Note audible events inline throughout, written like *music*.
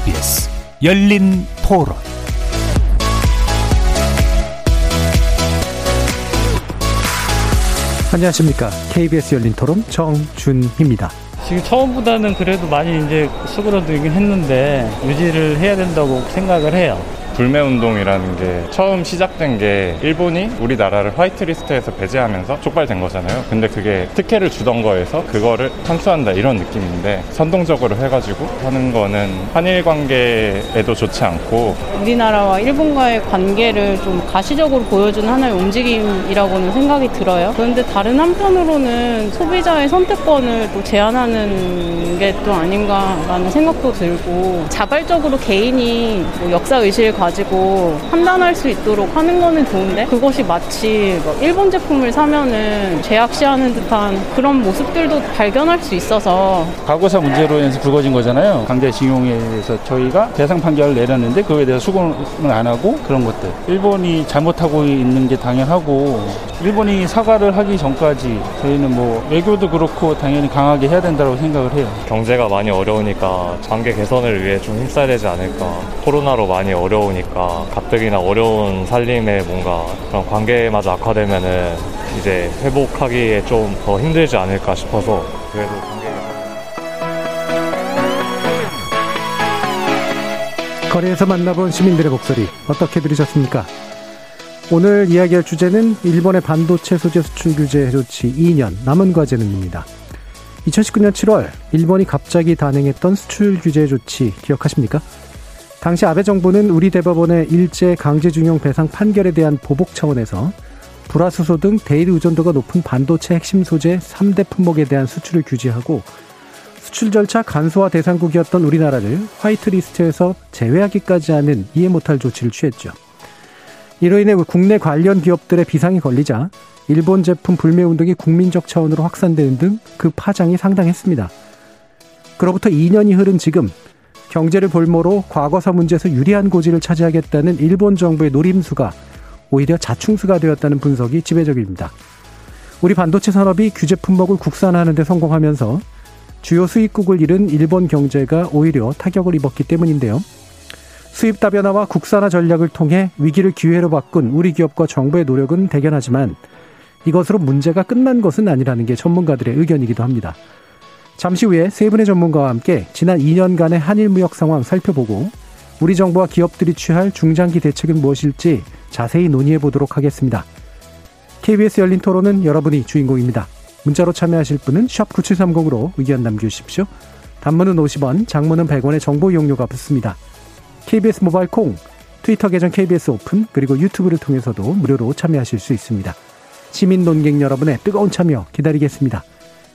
KBS 열린 토론 안녕하십니까. KBS 열린 토론 정준희입니다. 지금 처음보다는 그래도 많이 이제 수그러들긴 했는데 유지를 해야 된다고 생각을 해요. 불매 운동이라는 게 처음 시작된 게 일본이 우리나라를 화이트리스트에서 배제하면서 촉발된 거잖아요. 근데 그게 특혜를 주던 거에서 그거를 탄수한다 이런 느낌인데 선동적으로 해가지고 하는 거는 한일 관계에도 좋지 않고 우리나라와 일본과의 관계를 좀 가시적으로 보여주는 하나의 움직임이라고는 생각이 들어요. 그런데 다른 한편으로는 소비자의 선택권을 또 제한하는 게 또 아닌가라는 생각도 들고 자발적으로 개인이 뭐 역사 의식을 가 지고 판단할 수 있도록 하는 거는 좋은데 그것이 마치 뭐 일본 제품을 사면은 제약시하는 듯한 그런 모습들도 발견할 수 있어서 과거사 문제로 인해서 불거진 거잖아요. 강제징용에 대해서 저희가 대상 판결을 내렸는데 그거에 대해서 수긍을 안 하고 그런 것들. 일본이 잘못하고 있는 게 당연하고 일본이 사과를 하기 전까지 저희는 뭐 외교도 그렇고 당연히 강하게 해야 된다고 생각을 해요. 경제가 많이 어려우니까 관계 개선을 위해 좀 힘써야 되지 않을까. 코로나로 많이 어려 우니까 가뜩이나 어려운 살림에 뭔가 그런 관계마저 악화되면은 이제 회복하기에 좀 더 힘들지 않을까 싶어서 그래도 거리에서 만나본 시민들의 목소리 어떻게 들으셨습니까? 오늘 이야기할 주제는 일본의 반도체 소재 수출 규제 조치 2년 남은 과제는입니다. 2019년 7월 일본이 갑자기 단행했던 수출 규제 조치 기억하십니까? 당시 아베 정부는 우리 대법원의 일제 강제징용 배상 판결에 대한 보복 차원에서 불화수소 등 대일 의존도가 높은 반도체 핵심 소재 3대 품목에 대한 수출을 규제하고 수출 절차 간소화 대상국이었던 우리나라를 화이트리스트에서 제외하기까지 하는 이해 못할 조치를 취했죠. 이로 인해 국내 관련 기업들의 비상이 걸리자 일본 제품 불매 운동이 국민적 차원으로 확산되는 등 그 파장이 상당했습니다. 그로부터 2년이 흐른 지금 경제를 볼모로 과거사 문제에서 유리한 고지를 차지하겠다는 일본 정부의 노림수가 오히려 자충수가 되었다는 분석이 지배적입니다. 우리 반도체 산업이 규제 품목을 국산화하는 데 성공하면서 주요 수입국을 잃은 일본 경제가 오히려 타격을 입었기 때문인데요. 수입 다변화와 국산화 전략을 통해 위기를 기회로 바꾼 우리 기업과 정부의 노력은 대견하지만 이것으로 문제가 끝난 것은 아니라는 게 전문가들의 의견이기도 합니다. 잠시 후에 세 분의 전문가와 함께 지난 2년간의 한일 무역 상황 살펴보고 우리 정부와 기업들이 취할 중장기 대책은 무엇일지 자세히 논의해 보도록 하겠습니다. KBS 열린 토론은 여러분이 주인공입니다. 문자로 참여하실 분은 9730으로 의견 남겨주십시오. 단문은 50원, 장문은 100원의 정보 이용료가 붙습니다. KBS 모바일 콩, 트위터 계정 KBS 오픈, 그리고 유튜브를 통해서도 무료로 참여하실 수 있습니다. 시민 논객 여러분의 뜨거운 참여 기다리겠습니다.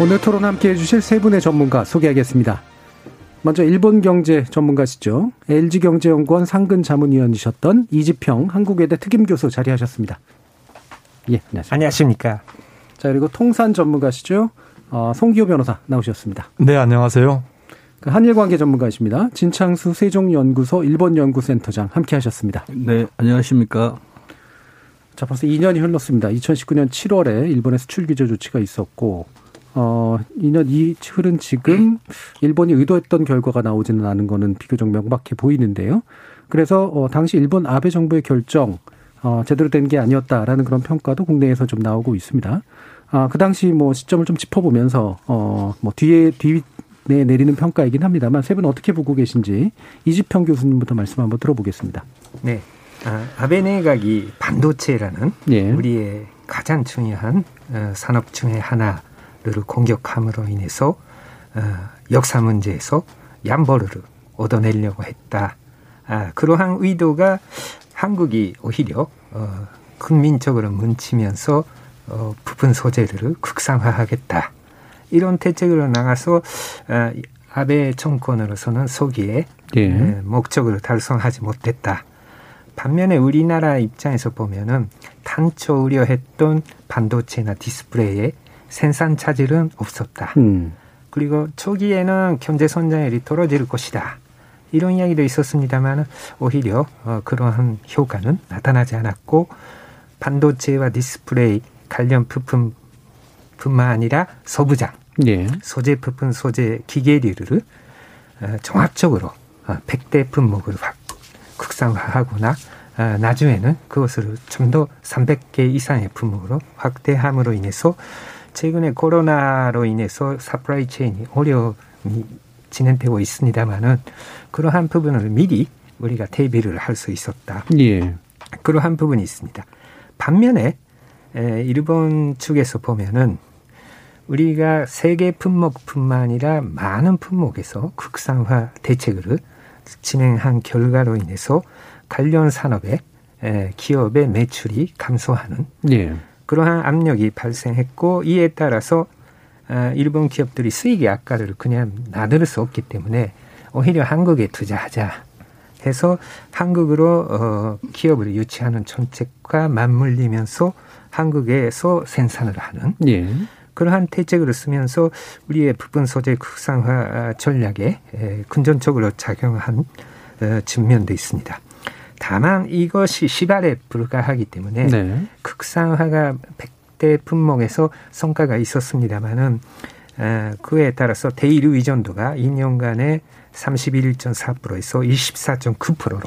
오늘 토론 함께 해주실 세 분의 전문가 소개하겠습니다. 먼저 일본 경제 전문가시죠. LG경제연구원 상근 자문위원이셨던 이지평 한국외대 특임교수 자리하셨습니다. 예, 안녕하십니까. 안녕하십니까. 자, 그리고 통산 전문가시죠. 어, 송기호 변호사 나오셨습니다. 네, 안녕하세요. 그 한일 관계 전문가이십니다. 진창수 세종연구소 일본연구센터장 함께 하셨습니다. 네, 안녕하십니까. 자, 벌써 2년이 흘렀습니다. 2019년 7월에 일본의 수출 규제 조치가 있었고, 어, 2년 이 흐른 지금 일본이 의도했던 결과가 나오지는 않은 거는 비교적 명확해 보이는데요. 그래서 어, 당시 일본 아베 정부의 결정 어, 제대로 된 게 아니었다라는 그런 평가도 국내에서 좀 나오고 있습니다. 아, 그 당시 뭐 시점을 좀 짚어보면서 어, 뭐 뒤에 뒤에 내리는 평가이긴 합니다만 세 분 어떻게 보고 계신지 이지평 교수님부터 말씀 한번 들어보겠습니다. 네. 아, 아베 내각이 반도체라는 예. 우리의 가장 중요한 어, 산업 중의 하나 를 공격함으로 인해서 어, 역사 문제에서 양보를 얻어내려고 했다. 아, 그러한 의도가 한국이 오히려 어, 국민적으로 뭉치면서 어, 부분 소재를 국산화하겠다. 이런 대책으로 나가서 어, 아베 정권으로서는 소기에 예. 에, 목적을 달성하지 못했다. 반면에 우리나라 입장에서 보면은 단초 우려했던 반도체나 디스플레이의 생산 차질은 없었다. 음. 그리고 초기에는 경제 성장률이 떨어질 것이다. 이런 이야기도 있었습니다만 오히려 어, 그러한 효과는 나타나지 않았고 반도체와 디스플레이 관련 부품뿐만 아니라 소부장, 예. 소재 부품, 소재 기계류를 어, 종합적으로 어, 100대 품목을 확 국산화하거나 어, 나중에는 그것을 좀 더 300개 이상의 품목으로 확대함으로 인해서 최근에 코로나로 인해서 사프라이 체인이 어려움이 진행되고 있습니다만은 그러한 부분을 미리 우리가 대비를 할 수 있었다. 예. 그러한 부분이 있습니다. 반면에 에, 일본 측에서 보면은 우리가 세계 품목뿐만 아니라 많은 품목에서 국산화 대책을 진행한 결과로 인해서 관련 산업의 에, 기업의 매출이 감소하는 예. 그러한 압력이 발생했고 이에 따라서 어, 일본 기업들이 수익의 악화를 그냥 나들 수 없기 때문에 오히려 한국에 투자하자 해서 한국으로 어, 기업을 유치하는 정책과 맞물리면서 한국에서 생산을 하는 예. 그러한 대책을 쓰면서 우리의 부분 소재 국산화 전략에 에, 근전적으로 작용한 어, 측면도 있습니다. 다만 이것이 시발에 불과하기 때문에 네. 극상화가 100대 품목에서 성과가 있었습니다마는 어, 그에 따라서 대일 의존도가 2년간에 31.4%에서 24.9%로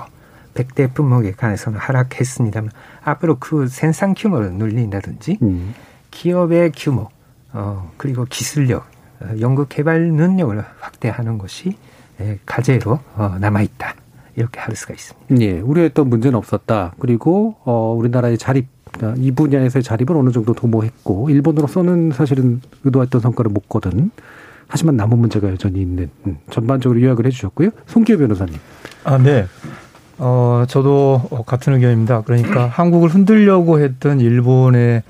100대 품목에 관해서는 하락했습니다만 앞으로 그 생산 규모를 늘린다든지 음. 기업의 규모 어, 그리고 기술력 어, 연구 개발 능력을 확대하는 것이 에, 과제로 어, 남아 있다 이렇게 할 수가 있습니다. 예. 우려했던 문제는 없었다. 그리고 어 우리나라의 자립 이 분야에서의 자립을 어느 정도 도모했고 일본으로서는 사실은 의도했던 성과를 못 거둔 하지만 남은 문제가 여전히 있는 음, 전반적으로 요약을 해주셨고요. 송기호 변호사님. 아, 네. 어, 저도 같은 의견입니다. 그러니까 한국을 흔들려고 했던 일본의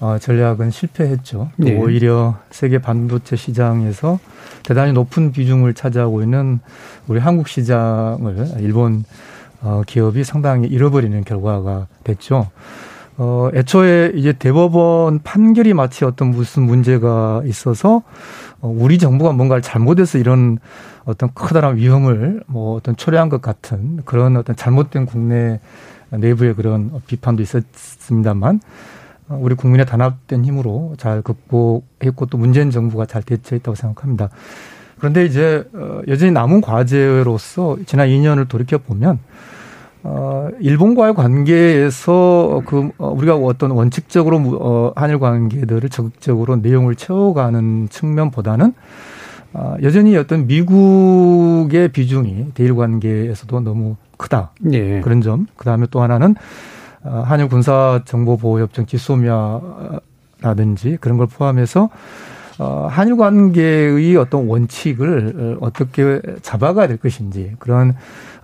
어, 전략은 실패했죠. 또 네. 오히려 세계 반도체 시장에서 대단히 높은 비중을 차지하고 있는 우리 한국 시장을 일본 어, 기업이 상당히 잃어버리는 결과가 됐죠. 어, 애초에 이제 대법원 판결이 마치 어떤 무슨 문제가 있어서 어, 우리 정부가 뭔가를 잘못해서 이런 어떤 커다란 위험을 뭐 어떤 초래한 것 같은 그런 어떤 잘못된 국내 내부의 그런 비판도 있었습니다만 어, 우리 국민의 단합된 힘으로 잘 극복했고 또 문재인 정부가 잘 대처했다고 생각합니다. 그런데 이제 어, 여전히 남은 과제로서 지난 2년을 돌이켜 보면 어, 일본과의 관계에서 그 어, 우리가 어떤 원칙적으로 무- 어, 한일 관계들을 적극적으로 내용을 채워가는 측면보다는 어, 여전히 어떤 미국의 비중이 대일 관계에서도 너무 크다. 예. 그런 점. 그 다음에 또 하나는 어, 한일 군사 정보 보호 협정 지소미아라든지 그런 걸 포함해서 어, 한일 관계의 어떤 원칙을 어, 어떻게 잡아가야 될 것인지 그런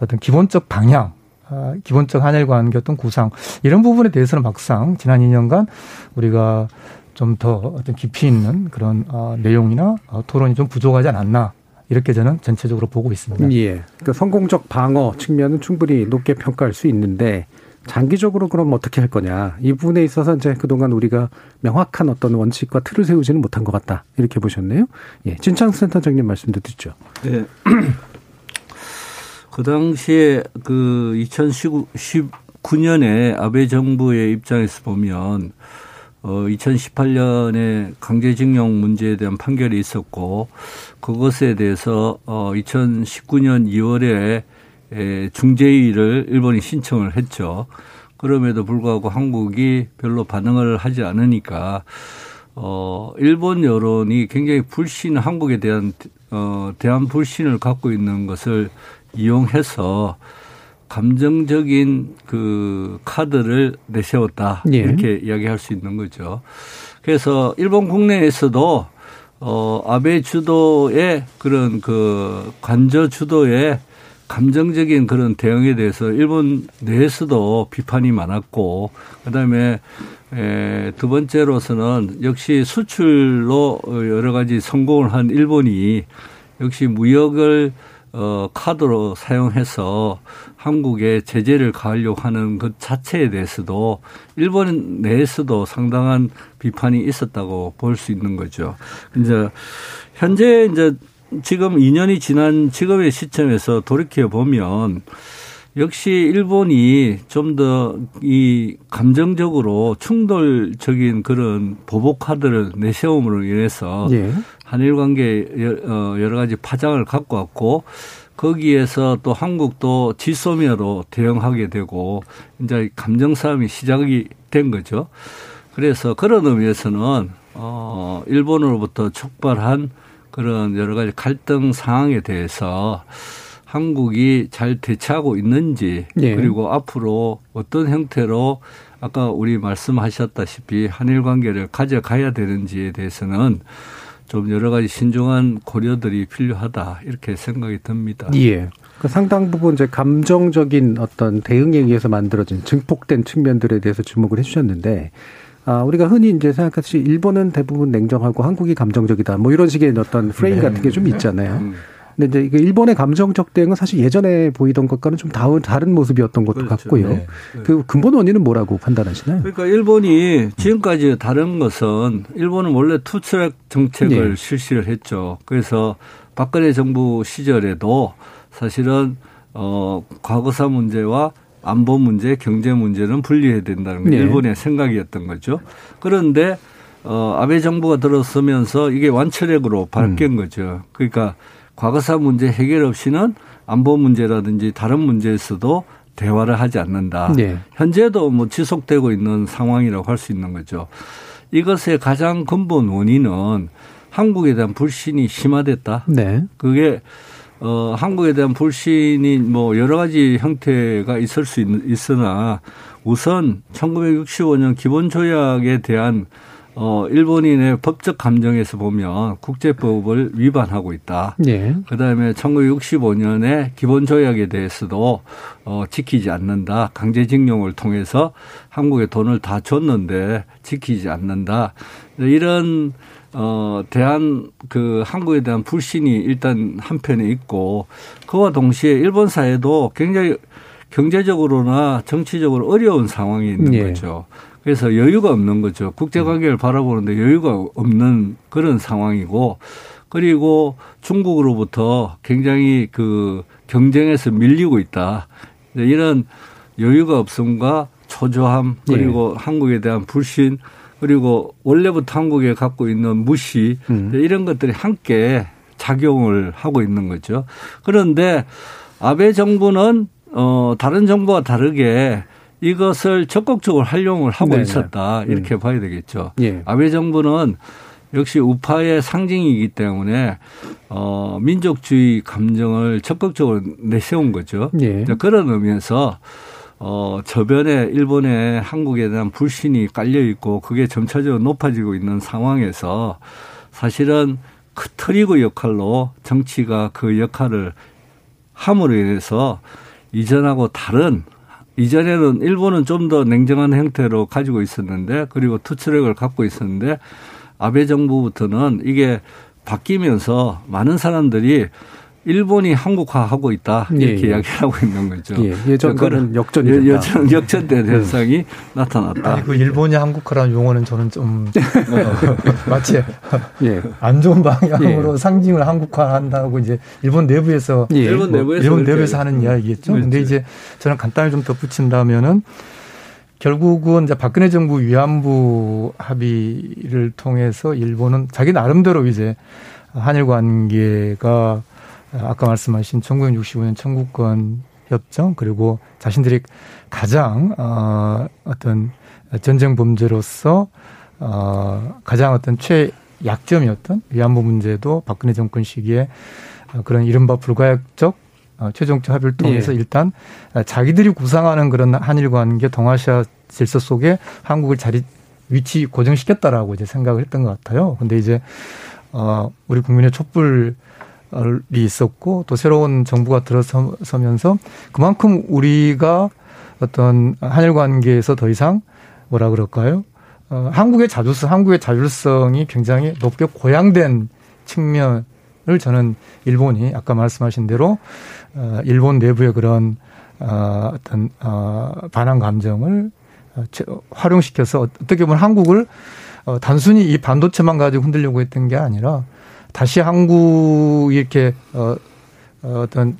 어떤 기본적 방향, 아, 기본적 한일 관계 어떤 구상 이런 부분에 대해서는 막상 지난 2년간 우리가 좀 더 어떤 깊이 있는 그런 어, 내용이나 어, 토론이 좀 부족하지 않았나 이렇게 저는 전체적으로 보고 있습니다. 예. 그 성공적 방어 측면은 충분히 높게 평가할 수 있는데 장기적으로 그럼 어떻게 할 거냐. 이 부분에 있어서 이제 그동안 우리가 명확한 어떤 원칙과 틀을 세우지는 못한 것 같다. 이렇게 보셨네요. 예. 진창수 센터장님 말씀도 듣죠. 네. *clears throat* 그 당시에 그 2019년에 아베 정부의 입장에서 보면 어 2018년에 강제징용 문제에 대한 판결이 있었고 그것에 대해서 어 2019년 2월에 에 중재위를 일본이 신청을 했죠. 그럼에도 불구하고 한국이 별로 반응을 하지 않으니까 어 일본 여론이 굉장히 불신 한국에 대한 어 대한 불신을 갖고 있는 것을 이용해서 감정적인 그 카드를 내세웠다 예. 이렇게 이야기할 수 있는 거죠. 그래서 일본 국내에서도 어 아베 주도의 그런 그 관저 주도의 감정적인 그런 대응에 대해서 일본 내에서도 비판이 많았고 그다음에 에, 두 번째로서는 역시 수출로 여러 가지 성공을 한 일본이 역시 무역을 어, 카드로 사용해서 한국에 제재를 가하려고 하는 것 자체에 대해서도 일본 내에서도 상당한 비판이 있었다고 볼 수 있는 거죠. 이제 현재 이제 지금 2년이 지난 지금의 시점에서 돌이켜 보면 역시 일본이 좀 더 이 감정적으로 충돌적인 그런 보복 카드를 내세움으로 인해서 예. 한일 관계 어, 여러 가지 파장을 갖고 왔고 거기에서 또 한국도 지소미아로 대응하게 되고 이제 감정 싸움이 시작이 된 거죠. 그래서 그런 의미에서는 어 일본으로부터 촉발한 그런 여러 가지 갈등 상황에 대해서 한국이 잘 대처하고 있는지 예. 그리고 앞으로 어떤 형태로 아까 우리 말씀하셨다시피 한일 관계를 가져가야 되는지에 대해서는 좀 여러 가지 신중한 고려들이 필요하다 이렇게 생각이 듭니다. 예. 그 상당 부분 이제 감정적인 어떤 대응에 의해서 만들어진 증폭된 측면들에 대해서 주목을 해주셨는데 아, 우리가 흔히 이제 생각하듯이 일본은 대부분 냉정하고 한국이 감정적이다. 뭐 이런 식의 어떤 프레임 네. 같은 게 좀 있잖아요. 음. 근데 이제 일본의 감정적 대응은 사실 예전에 보이던 것과는 좀 다른 모습이었던 것도 그렇죠. 같고요. 네. 그 근본 원인은 뭐라고 판단하시나요? 그러니까 일본이 지금까지 다른 것은 일본은 원래 투트랙 정책을 네. 실시를 했죠. 그래서 박근혜 정부 시절에도 사실은 어 과거사 문제와 안보 문제, 경제 문제는 분리해야 된다는 게 네. 일본의 생각이었던 거죠. 그런데 어 아베 정부가 들어서면서 이게 완처력으로 바뀐 음. 거죠. 그러니까 과거사 문제 해결 없이는 안보 문제라든지 다른 문제에서도 대화를 하지 않는다. 네. 현재도 뭐 지속되고 있는 상황이라고 할 수 있는 거죠. 이것의 가장 근본 원인은 한국에 대한 불신이 심화됐다. 네. 그게 어 한국에 대한 불신이 뭐 여러 가지 형태가 있을 수 있, 있으나 우선 1965년 기본 조약에 대한 어, 일본인의 법적 감정에서 보면 국제법을 위반하고 있다. 네. 그 다음에 1965년에 기본조약에 대해서도 어, 지키지 않는다. 강제징용을 통해서 한국에 돈을 다 줬는데 지키지 않는다. 이런 어, 대한 그 한국에 대한 불신이 일단 한편에 있고 그와 동시에 일본 사회도 굉장히 경제적으로나 정치적으로 어려운 상황이 있는 네. 거죠. 그래서 여유가 없는 거죠. 국제관계를 바라보는데 여유가 없는 그런 상황이고 그리고 중국으로부터 굉장히 그 경쟁에서 밀리고 있다. 이런 여유가 없음과 초조함 그리고 예. 한국에 대한 불신 그리고 원래부터 한국에 갖고 있는 무시 음. 이런 것들이 함께 작용을 하고 있는 거죠. 그런데 아베 정부는 어 다른 정부와 다르게 이것을 적극적으로 활용을 하고 네네. 있었다 이렇게 음. 봐야 되겠죠. 예. 아베 정부는 역시 우파의 상징이기 때문에 어 민족주의 감정을 적극적으로 내세운 거죠. 예. 그런 의미에서 어 저변에 일본의 한국에 대한 불신이 깔려 있고 그게 점차적으로 높아지고 있는 상황에서 사실은 그 트리거 역할로 정치가 그 역할을 함으로 인해서 이전하고 다른 이전에는 일본은 좀 더 냉정한 형태로 가지고 있었는데 그리고 투트랙을 갖고 있었는데 아베 정부부터는 이게 바뀌면서 많은 사람들이 일본이 한국화하고 있다 이렇게 예, 예. 이야기하고 있는 거죠. 예, 예전과는 역전이 됐다. 예전 역전된 현상이 나타났다. 아니, 그 일본이 한국화라는 용어는 저는 좀 어, *laughs* 마치 예. 안 좋은 방향으로 예. 상징을 한국화한다고 이제 일본 내부에서 예. 일본 뭐 내부에서 일본 내부에서 하는 이야기겠죠. 그렇죠. 근데 이제 저는 간단히 좀 덧붙인다면은 결국은 이제 박근혜 정부 위안부 합의를 통해서 일본은 자기 나름대로 이제 한일 관계가 아까 말씀하신 1965년 청구권 협정 그리고 자신들이 가장 어 어떤 전쟁 범죄로서 어 가장 어떤 최약점이었던 위안부 문제도 박근혜 정권 시기에 그런 이른바 불가역적 어, 최종적 합의를 통해서 예. 일단 자기들이 구상하는 그런 한일 관계 동아시아 질서 속에 한국을 자리 위치 고정시켰다라고 이제 생각을 했던 것 같아요. 근데 이제 어 우리 국민의 촛불 이 있었고 또 새로운 정부가 들어서면서 그만큼 우리가 어떤 한일 관계에서 더 이상 뭐라 그럴까요? 어, 한국의 자주성, 한국의 자율성이 굉장히 높게 고양된 측면이 저는 일본이 아까 말씀하신 대로 어, 일본 내부의 그런 어, 어떤 어, 반항 감정을 어, 활용시켜서 어떻게 보면 한국을 어, 단순히 이 반도체만 가지고 흔들려고 했던 게 아니라 다시 한국이 이렇게 어, 어 어떤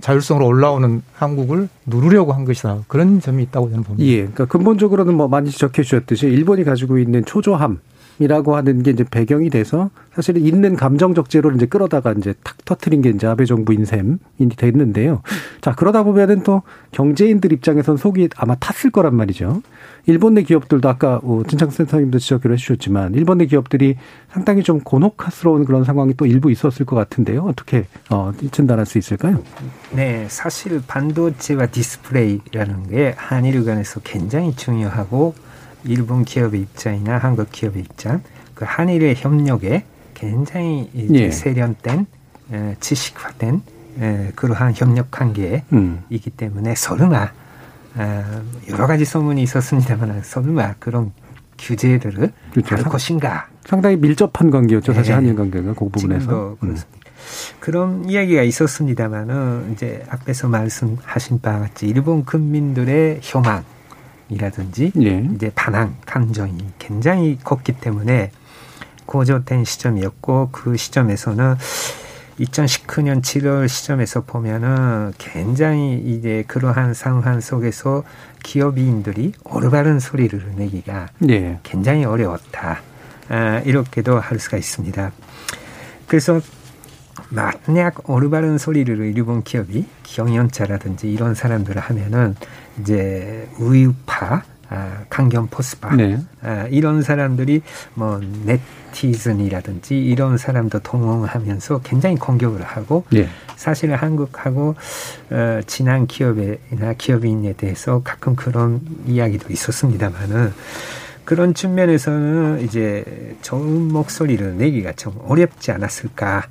자율성으로 올라오는 한국을 누르려고 한 것이다. 그런 점이 있다고 저는 봅니다. 예. 그러니까 근본적으로는 뭐 많이 지적해 주셨듯이 일본이 가지고 있는 초조함 이라고 하는 게 이제 배경이 돼서 사실은 있는 감정적 제로를 이제 끌어다가 이제 탁 터트린 게 이제 아베 정부 인 셈이 됐는데요. 자, 그러다 보면은 또 경제인들 입장에선 속이 아마 탔을 거란 말이죠. 일본 내 기업들도 아까 어, 진창수 센터장님도 지적을 해주셨지만 일본 내 기업들이 상당히 좀 곤혹스러운 그런 상황이 또 일부 있었을 것 같은데요. 어떻게 어, 진단할 수 있을까요? 네, 사실 반도체와 디스플레이라는 게 한일 간에서 굉장히 중요하고 일본 기업의 입장이나 한국 기업의 입장, 그 한일의 협력에 굉장히 예. 세련된 지식화된 그러한 협력 관계이기 음. 때문에 설마 여러 가지 소문이 있었습니다만 설마 그런 규제들을 그렇죠. 할 것인가? 상당히 밀접한 관계였죠, 사실 네. 한일 관계가 그 부분에서. 음. 그런 이야기가 있었습니다만은 이제 앞에서 말씀하신 바와 같이 일본 국민들의 혐한 이라든지 예. 이제 반항 감정이 굉장히 컸기 때문에 고조된 시점이었고 그 시점에서는 2019년 7월 시점에서 보면은 굉장히 이제 그러한 상황 속에서 기업인들이 올바른 소리를 내기가 예. 굉장히 어려웠다. 아, 이렇게도 할 수가 있습니다. 그래서 만약 올바른 소리를 일본 기업이 경연차라든지 이런 사람들을 하면은 이제 우유파 아, 강경 포스파 네. 아, 이런 사람들이 뭐 네티즌이라든지 이런 사람도 동원하면서 굉장히 공격을 하고 네. 사실 한국하고 어, 지난 기업이나 기업인에 대해서 가끔 그런 이야기도 있었습니다만은 그런 측면에서는 이제 좋은 목소리를 내기가 좀 어렵지 않았을까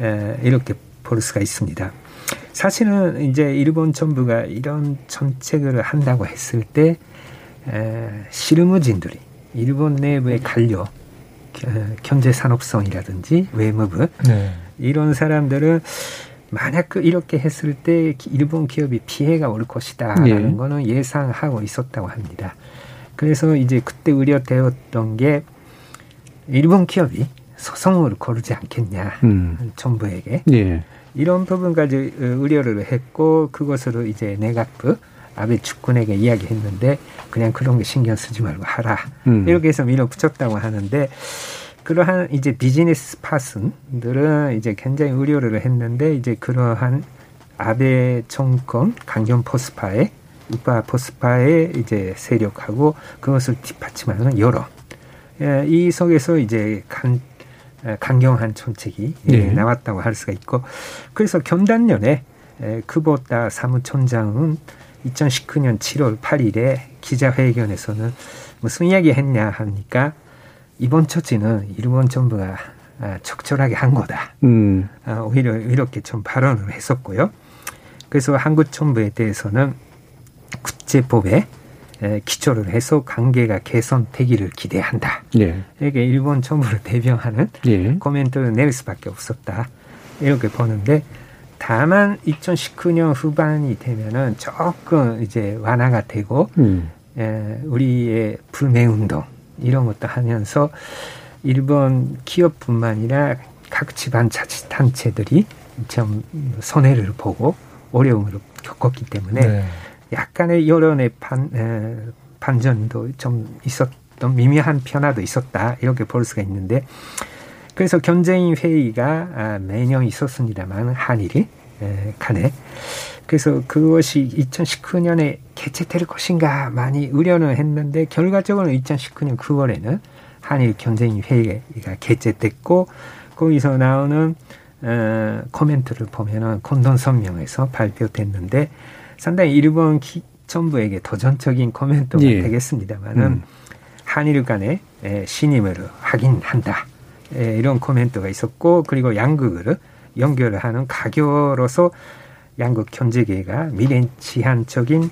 에, 이렇게 볼 수가 있습니다. 사실은 이제 일본 정부가 이런 정책을 한다고 했을 때 에, 실무진들이 일본 내부의 관료, 경제 산업성이라든지 외무부 네. 이런 사람들은 만약 그 이렇게 했을 때 일본 기업이 피해가 올 것이다라는 네. 거는 예상하고 있었다고 합니다. 그래서 이제 그때 우려되었던 게 일본 기업이 소송을 거르지 않겠냐 음. 정부에게 네. 이런 부분까지 어, 우려를 했고 그것으로 이제 내각부 아베 축군에게 이야기했는데 그냥 그런 게 신경 쓰지 말고 하라 음. 이렇게 해서 밀어붙였다고 하는데 그러한 이제 비즈니스 파슨들은 이제 굉장히 우려를 했는데 이제 그러한 아베 정권 강경 포스파의 우파 포스파의 이제 세력하고 그것을 뒷받침하는 여론 예, 이 속에서 이제 간 강경한 정책이 네. 나왔다고 할 수가 있고 그래서 경단년에 크보다 사무총장은 2019년 7월 8일에 기자회견에서는 무슨 이야기 했냐 하니까 이번 처치는 일본 정부가 아, 적절하게 한 거다. 음. 아, 오히려 이렇게 좀 발언을 했었고요. 그래서 한국 정부에 대해서는 국제법에 기초를 해서 관계가 개선되기를 기대한다. 예. 이게 일본 정부를 대변하는 예. 코멘트를 낼 수밖에 없었다. 이렇게 보는데 다만 2019년 후반이 되면은 조금 이제 완화가 되고 음. 에, 우리의 불매 운동 이런 것도 하면서 일본 기업뿐만 아니라 각 지방자치단체들이 좀 손해를 보고 어려움을 겪었기 때문에 네. 약간의 여론의 반, 에, 반전도 좀 있었던 미묘한 변화도 있었다 이렇게 볼 수가 있는데 그래서 견제인 회의가 아, 매년 있었습니다만 한일이 에, 간에 그래서 그것이 2019년에 개최될 것인가 많이 우려는 했는데 결과적으로는 2019년 9월에는 한일 견제인 회의가 개최됐고 거기서 나오는 어, 코멘트를 보면은 콘돈 선명에서 발표됐는데 상당히 일본 기, 정부에게 도전적인 코멘트가 예. 되겠습니다만은 음. 한일 간의 신임을 확인한다. 이런 코멘트가 있었고 그리고 양극을 연결을 하는 가교로서 양극 경제계가 미래치한적인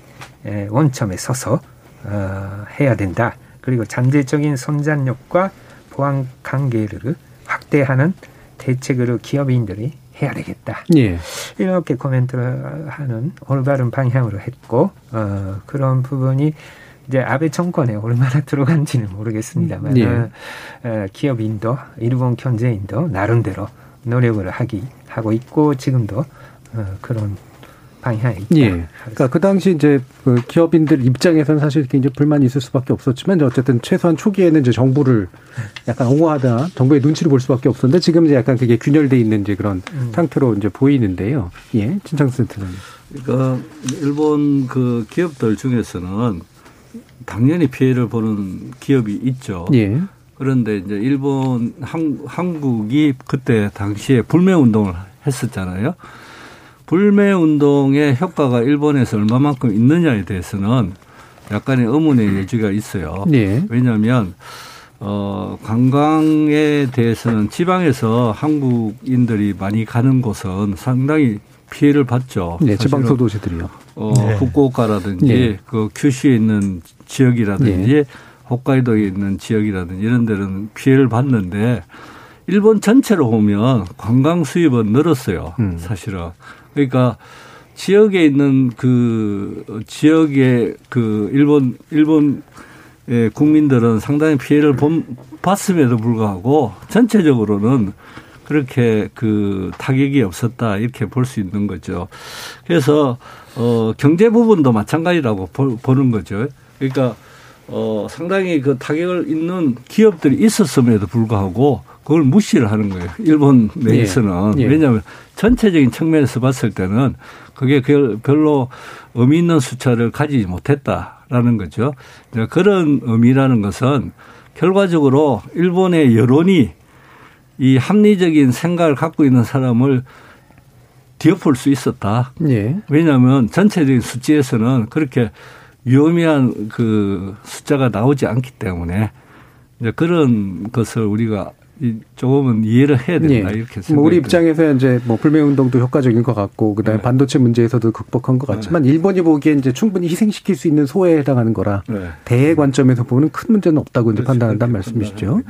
원점에 서서 어, 해야 된다. 그리고 잠재적인 선전력과 보안 관계를 확대하는 대책으로 기업인들이 해야 되겠다. 예. 이렇게 코멘트를 하는 올바른 방향으로 했고 어, 그런 부분이 이제 아베 정권에 얼마나 들어간지는 모르겠습니다만 예. 어, 어, 기업인도 일본 경제인도 나름대로 노력을 하기 하고 있고 지금도 어, 그런 방향이 있다. 예. 그러니까 그 당시 이제 그 기업인들 입장에서는 사실 굉장히 불만이 있을 수밖에 없었지만 어쨌든 최소한 초기에는 이제 정부를 약간 옹호하다 정부의 눈치를 볼 수밖에 없었는데 지금 이제 약간 그게 균열돼 있는 이제 그런 음. 상태로 이제 보이는데요. 예. 진창수 센터장님. 그러니까 일본 그 기업들 중에서는 당연히 피해를 보는 기업이 있죠. 예. 그런데 이제 일본 한, 한국이 그때 당시에 불매 운동을 했었잖아요. 불매 운동의 효과가 일본에서 얼마만큼 있느냐에 대해서는 약간의 의문의 여지가 있어요. 예. 왜냐하면 어 관광에 대해서는 지방에서 한국인들이 많이 가는 곳은 상당히 피해를 받죠. 네, 지방 소도시들이요. 어, 네. 후쿠오카라든지 네. 그 큐슈에 있는 지역이라든지 네. 홋카이도에 있는 지역이라든지 이런 데는 피해를 봤는데 일본 전체로 보면 관광 수입은 늘었어요. 음. 사실은. 그러니까 지역에 있는 그 지역의 그 일본 일본 의 국민들은 상당히 피해를 본, 봤음에도 불구하고 전체적으로는 그렇게 그 타격이 없었다 이렇게 볼 수 있는 거죠. 그래서 어 경제 부분도 마찬가지라고 보, 보는 거죠. 그러니까 어 상당히 그 타격을 입는 기업들이 있었음에도 불구하고 그걸 무시를 하는 거예요. 일본 내에서는 예. 예. 왜냐하면 전체적인 측면에서 봤을 때는 그게 그 별로 의미 있는 숫자를 가지지 못했다라는 거죠. 그런 의미라는 것은 결과적으로 일본의 여론이 이 합리적인 생각을 갖고 있는 사람을 뒤엎을 수 있었다. 예. 왜냐하면 전체적인 수치에서는 그렇게 유의미한 그 숫자가 나오지 않기 때문에 이제 그런 것을 우리가 이 조금은 이해를 해야 된다 이렇게 생각합니다. 뭐 우리 입장에서 이제 뭐 불매 운동도 효과적인 것 같고 그다음에 네. 반도체 문제에서도 극복한 것 같지만 일본이 보기엔 이제 충분히 희생시킬 수 있는 소에 해당하는 거라 네. 대의 관점에서 보면 큰 문제는 없다고 이제. 판단한다는 말씀이시죠.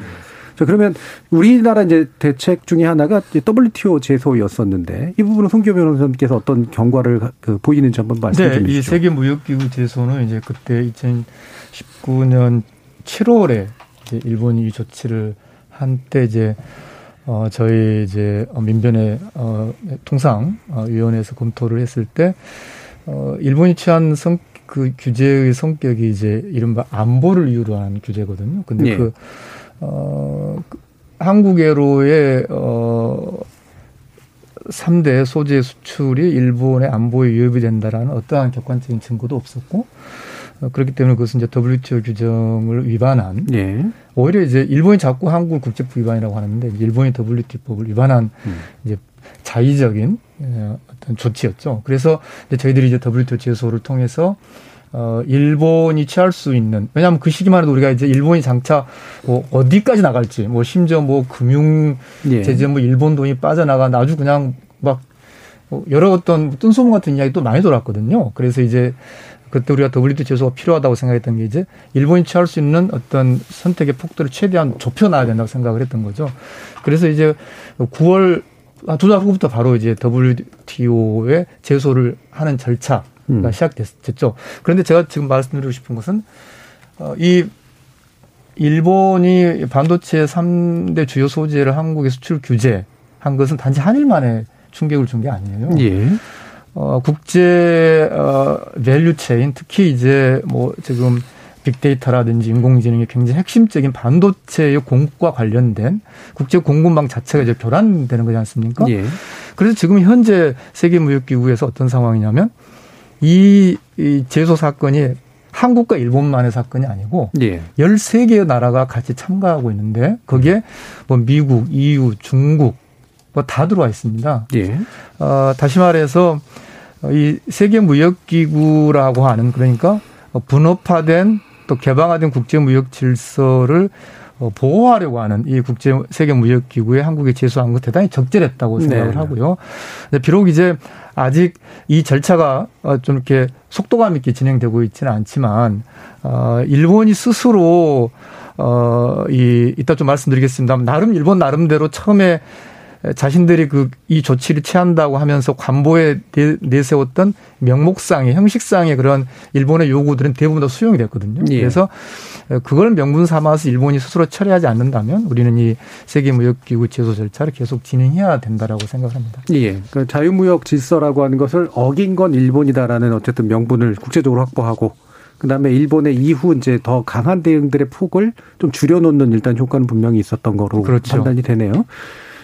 자 그러면 우리나라 이제 대책 중에 하나가 WTO 제소였었는데 이 부분은 송교 변호사님께서 어떤 경과를 그 보이는지 한번 말씀해 네, 이 주시죠. 세계 무역기구 제소는 이제 그때 2019년 7월에 이제 일본이 이 조치를 한때 이제 어 저희 이제 민변의 어 통상 어, 위원회에서 검토를 했을 때 어 일본이 취한 성 그 규제의 성격이 이제 이른바 안보를 이유로 한 규제거든요. 근데 예. 그 어, 그 한국외로의, 어, 3대 소재 수출이 일본의 안보에 위협이 된다라는 어떠한 객관적인 증거도 없었고, 어, 그렇기 때문에 그것은 이제 WTO 규정을 위반한, 예. 오히려 이제 일본이 자꾸 한국을 국제법 위반이라고 하는데, 일본이 WTO법을 위반한 음. 이제 자의적인 예, 어떤 조치였죠. 그래서 이제 저희들이 이제 WTO 제소를 통해서 어, 일본이 취할 수 있는, 왜냐하면 그 시기만 해도 우리가 이제 일본이 장차 뭐 어디까지 나갈지, 뭐 심지어 뭐 금융 예. 제재 뭐 일본 돈이 빠져나간 아주 그냥 막뭐 여러 어떤 뜬소문 같은 이야기 또 많이 돌았거든요. 그래서 이제 그때 우리가 WTO 제소가 필요하다고 생각했던 게 이제 일본이 취할 수 있는 어떤 선택의 폭도를 최대한 좁혀놔야 된다고 생각을 했던 거죠. 그래서 이제 9월 두 달 후부터 바로 이제 WTO에 제소를 하는 절차가 음. 시작됐죠. 그런데 제가 지금 말씀드리고 싶은 것은 어, 이 일본이 반도체 3대 주요 소재를 한국에 수출 규제 한 것은 단지 한일 만에 충격을 준 게 아니에요. 예. 어, 국제 어, value chain 특히 이제 뭐 지금 빅데이터라든지 인공지능이 굉장히 핵심적인 반도체의 공급과 관련된 국제 공급망 자체가 이제 교란되는 거지 않습니까? 예. 그래서 지금 현재 세계무역기구에서 어떤 상황이냐면 이, 이 제소 사건이 한국과 일본만의 사건이 아니고 예. 13개의 나라가 같이 참가하고 있는데 거기에 뭐 미국, EU, 중국 뭐 다 들어와 있습니다. 예. 어, 다시 말해서 이 세계 무역 기구라고 하는 그러니까 분업화된 또 개방화된 국제 무역 질서를 어, 보호하려고 하는 이 국제 세계 무역 기구에 한국이 제소한 거 대단히 적절했다고 생각을 네. 하고요. 비록 이제 아직 이 절차가 어, 좀 이렇게 속도감 있게 진행되고 있지는 않지만 어, 일본이 스스로 어, 이 이따 좀 말씀드리겠습니다. 나름 일본 나름대로 처음에 자신들이 그 이 조치를 취한다고 하면서 관보에 내세웠던 명목상의 형식상의 그런 일본의 요구들은 대부분 다 수용이 됐거든요. 예. 그래서 그걸 명분 삼아서 일본이 스스로 처리하지 않는다면 우리는 이 세계 무역 기구 제소 절차를 계속 진행해야 된다라고 생각합니다. 예. 그 자유무역 질서라고 하는 것을 어긴 건 일본이다라는 어쨌든 명분을 국제적으로 확보하고 그다음에 일본의 이후 이제 더 강한 대응들의 폭을 좀 줄여놓는 일단 효과는 분명히 있었던 거로 그렇죠. 판단이 되네요.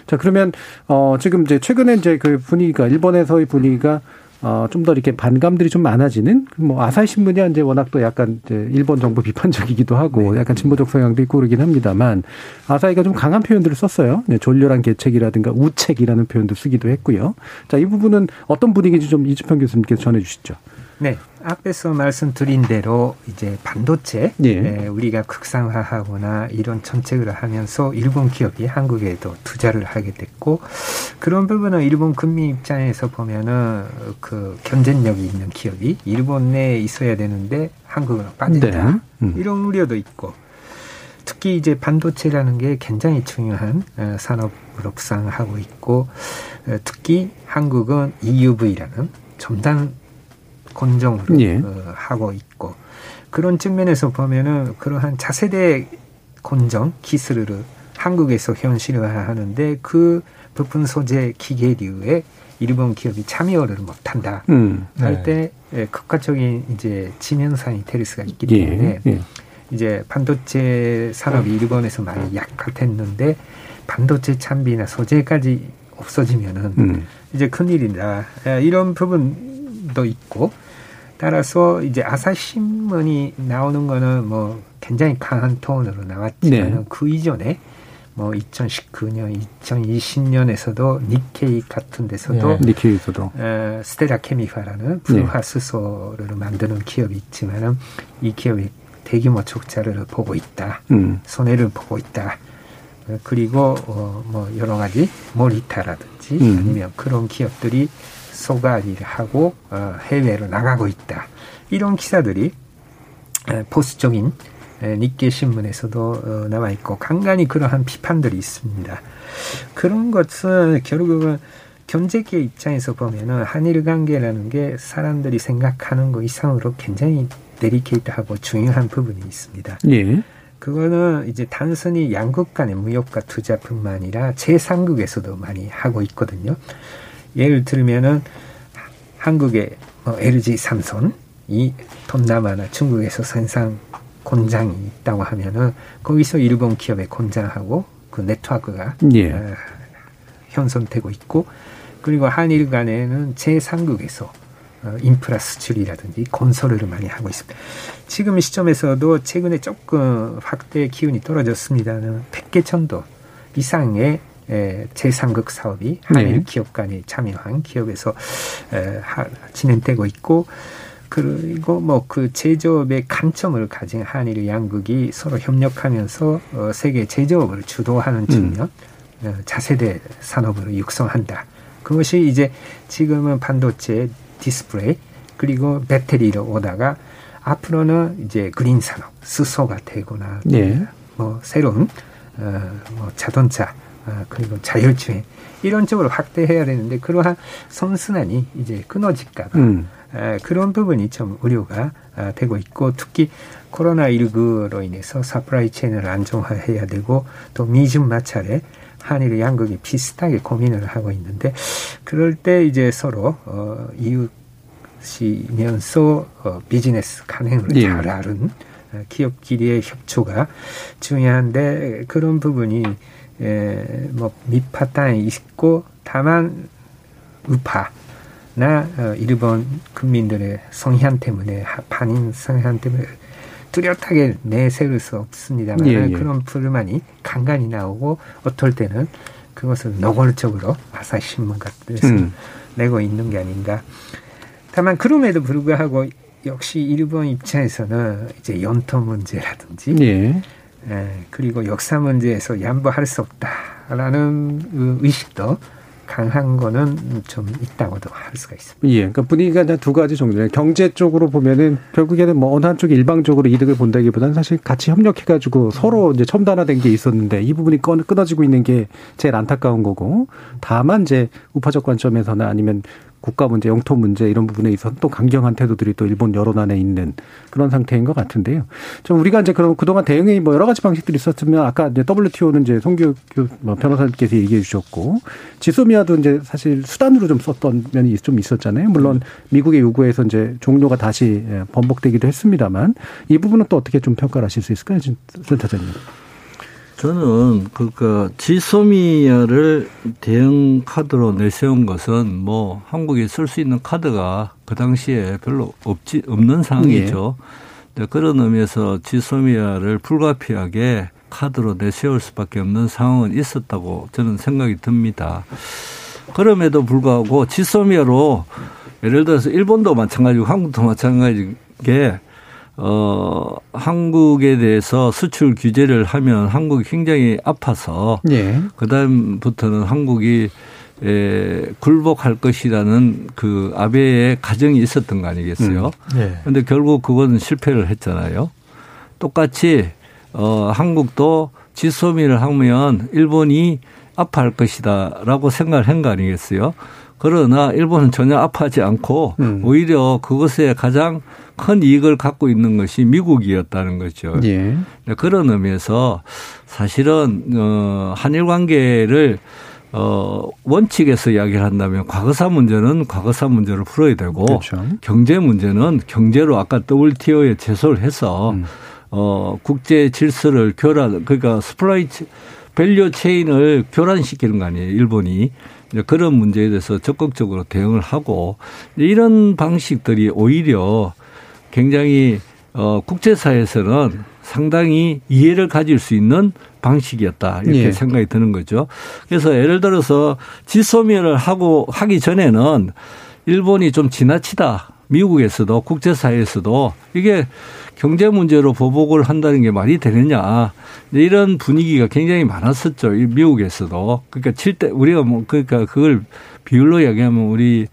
자 그러면 어 지금 이제 최근에 이제 그 분위기가 일본에서의 분위기가 어, 좀 더 이렇게 반감들이 좀 많아지는 뭐 아사히 신문이 이제 워낙 또 약간 이제 일본 정부 비판적이기도 하고 네. 약간 진보적 성향도 있고 그러긴 합니다만 아사히가 좀 강한 표현들을 썼어요. 네, 졸렬한 계책이라든가 우책이라는 표현도 쓰기도 했고요. 자, 이 부분은 어떤 분위기인지 좀 이주평 교수님께서 전해 주시죠. 네. 앞에서 말씀드린 대로 이제 반도체 예. 네, 우리가 극상화하거나 이런 정책을 하면서 일본 기업이 한국에도 투자를 하게 됐고 그런 부분은 일본 국민 입장에서 보면은 그 경쟁력이 있는 기업이 일본 내에 있어야 되는데 한국으로 빠진다 네. 음. 이런 우려도 있고 특히 이제 반도체라는 게 굉장히 중요한 어, 산업으로 부상하고 있고 어, 특히 한국은 EUV라는 첨단 권정으로 예. 어, 하고 있고 그런 측면에서 보면은 그러한 차세대 권정 기술을 한국에서 현실화하는데 그 부품 소재 기계류에 일본 기업이 참여를 못한다 음, 네. 할때 예, 극화적인 이제 지면상이 될 수가 있기 예, 때문에 예, 예. 이제 반도체 산업이 일본에서 많이 약화됐는데 반도체 참비나 소재까지 없어지면은 음. 이제 큰일이다 이런 부분도 있고 따라서 이제 아사신문이 나오는 거는 뭐 굉장히 강한 톤으로 나왔지만 네. 그 이전에 뭐 2019년, 2020년에서도 니케이 같은 데서도 네. 니케이에서도 어, 스테라 케미카라는 불화수소를 네. 만드는 기업이 있지만은 이 기업이 대규모 적자를 보고 있다, 음. 손해를 보고 있다. 그리고 어, 뭐 여러 가지 모리타라든지 음. 아니면 그런 기업들이 소가리를 하고 어, 해외로 나가고 있다. 이런 기사들이 보수적인 니케 신문에서도 어, 나와 있고 간간히 그러한 비판들이 있습니다. 그런 것은 결국은 경제계 입장에서 보면은 한일 관계라는 게 사람들이 생각하는 것 이상으로 굉장히 데리케이트하고 중요한 부분이 있습니다. 예. 그거는 이제 단순히 양국 간의 무역과 투자뿐만 아니라 제3국에서도 많이 하고 있거든요. 예를 들면은 한국의 뭐 LG 삼손 이 동남아나 중국에서 생산 공장이 있다고 하면은 거기서 일본 기업의 공장하고 그 네트워크가 예. 어, 형성되고 있고 그리고 한일 간에는 제3국에서 어, 인프라 수출이라든지 건설을 많이 하고 있습니다. 지금 시점에서도 최근에 조금 확대 기운이 떨어졌습니다는 100개 정도 이상의 에, 제3극 사업이 한일 네. 기업 간에 참여한 기업에서 에, 하, 진행되고 있고 그리고 뭐 그 제조업의 관점을 가진 한일 양국이 서로 협력하면서 어, 세계 제조업을 주도하는 음. 측면 음. 어, 자세대 산업으로 육성한다. 그것이 이제 지금은 반도체 디스플레이 그리고 배터리로 오다가 앞으로는 이제 그린 산업 수소가 되거나 네. 뭐 새로운 어, 뭐 자동차 아, 그리고 자율주행 이런 쪽으로 확대해야 되는데 그러한 선순환이 이제 끊어질까봐 음. 아, 그런 부분이 좀 우려가 아, 되고 있고 특히 코로나 19로 인해서 supply chain을 안정화해야 되고 또 미중 마찰에 한일 양국이 비슷하게 고민을 하고 있는데 그럴 때 이제 서로 어 이웃이면서 어 비즈니스 간행을 예. 잘 아는 어, 기업끼리의 협조가 중요한데 그런 부분이 에, 뭐 밑바탕에 있고 다만 우파나 어, 일본 국민들의 성향 때문에 반인 성향 때문에 뚜렷하게 내세울 수 없습니다만 예, 예. 그런 불만이 간간히 나오고 어떨 때는 그것을 노골적으로 아사히 신문 같은 데서 음. 내고 있는 게 아닌가. 다만 그럼에도 불구하고 역시 일본 입장에서는 이제 연토 문제라든지 예. 예, 그리고 역사 문제에서 양보할 수 없다라는 의식도 강한 거는 좀 있다고도 할 수가 있습니다. 예. 그러니까 분위기가 두 가지 정도예요. 경제 쪽으로 보면은 결국에는 뭐 어느 한쪽이 일방적으로 이득을 본다기보다는 사실 같이 협력해가지고 서로 이제 첨단화된 게 있었는데 이 부분이 끊어지고 있는 게 제일 안타까운 거고 다만 이제 우파적 관점에서나 아니면 국가 문제, 영토 문제 이런 부분에 있어서 또 강경한 태도들이 또 일본 여론 안에 있는 그런 상태인 것 같은데요. 좀 우리가 이제 그럼 그동안 대응이 뭐 여러 가지 방식들이 있었으면 아까 이제 WTO는 이제 송규 뭐 변호사님께서 얘기해 주셨고 지소미아도 이제 사실 수단으로 좀 썼던 면이 좀 있었잖아요. 물론 미국의 요구에서 이제 종료가 다시 예, 번복되기도 했습니다만 이 부분은 또 어떻게 좀 평가를 하실 수 있을까요, 센터장님? 저는 그니까 지소미아를 대응 카드로 내세운 것은 뭐 한국이 쓸 수 있는 카드가 그 당시에 별로 없지 없는 상황이죠. 네. 그런 의미에서 지소미아를 불가피하게 카드로 내세울 수밖에 없는 상황은 있었다고 저는 생각이 듭니다. 그럼에도 불구하고 지소미아로 예를 들어서 일본도 마찬가지고 한국도 마찬가지게 어, 한국에 대해서 수출 규제를 하면 한국이 굉장히 아파서 예. 그다음부터는 한국이 에, 굴복할 것이라는 그 아베의 가정이 있었던 거 아니겠어요? 음. 예. 근데 결국 그거는 실패를 했잖아요. 똑같이 어, 한국도 지소미를 하면 일본이 아파할 것이다라고 생각을 한 거 아니겠어요? 그러나 일본은 전혀 아파하지 않고 음. 오히려 그것에 가장 큰 이익을 갖고 있는 것이 미국이었다는 거죠. 예. 네, 그런 의미에서 사실은 어 한일 관계를 어 원칙에서 이야기를 한다면 과거사 문제는 과거사 문제를 풀어야 되고 그렇죠. 경제 문제는 경제로 아까 WTO에 제소를 해서 음. 어 국제 질서를 교란 그러니까 supply value chain을 교란시키는 거 아니에요, 일본이. 그런 문제에 대해서 적극적으로 대응을 하고 이런 방식들이 오히려 굉장히 어 국제사회에서는 상당히 이해를 가질 수 있는 방식이었다 이렇게 예. 생각이 드는 거죠. 그래서 예를 들어서 지소미아를 하고 하기 전에는 일본이 좀 지나치다 미국에서도 국제사회에서도 이게 경제 문제로 보복을 한다는 게 말이 되느냐. 이런 분위기가 굉장히 많았었죠. 미국에서도. 그러니까 7대, 우리가 뭐, 그러니까 그걸 비율로 얘기하면 우리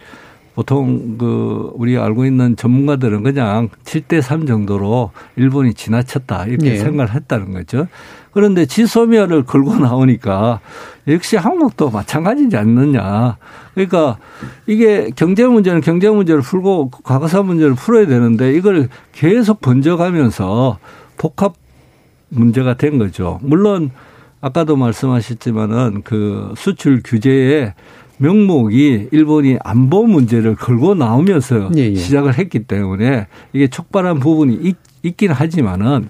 보통 그 우리가 알고 있는 전문가들은 그냥 7대 3 정도로 일본이 지나쳤다 이렇게 네. 생각을 했다는 거죠. 그런데 지소미아를 걸고 *laughs* 나오니까 역시 한국도 마찬가지지 않느냐. 그러니까 이게 경제 문제는 경제 문제를 풀고 과거사 문제를 풀어야 되는데 이걸 계속 번져가면서 복합 문제가 된 거죠. 물론 아까도 말씀하셨지만은 그 수출 규제에 명목이 일본이 안보 문제를 걸고 나오면서 예, 예. 시작을 했기 때문에 이게 촉발한 부분이 있, 있긴 하지만은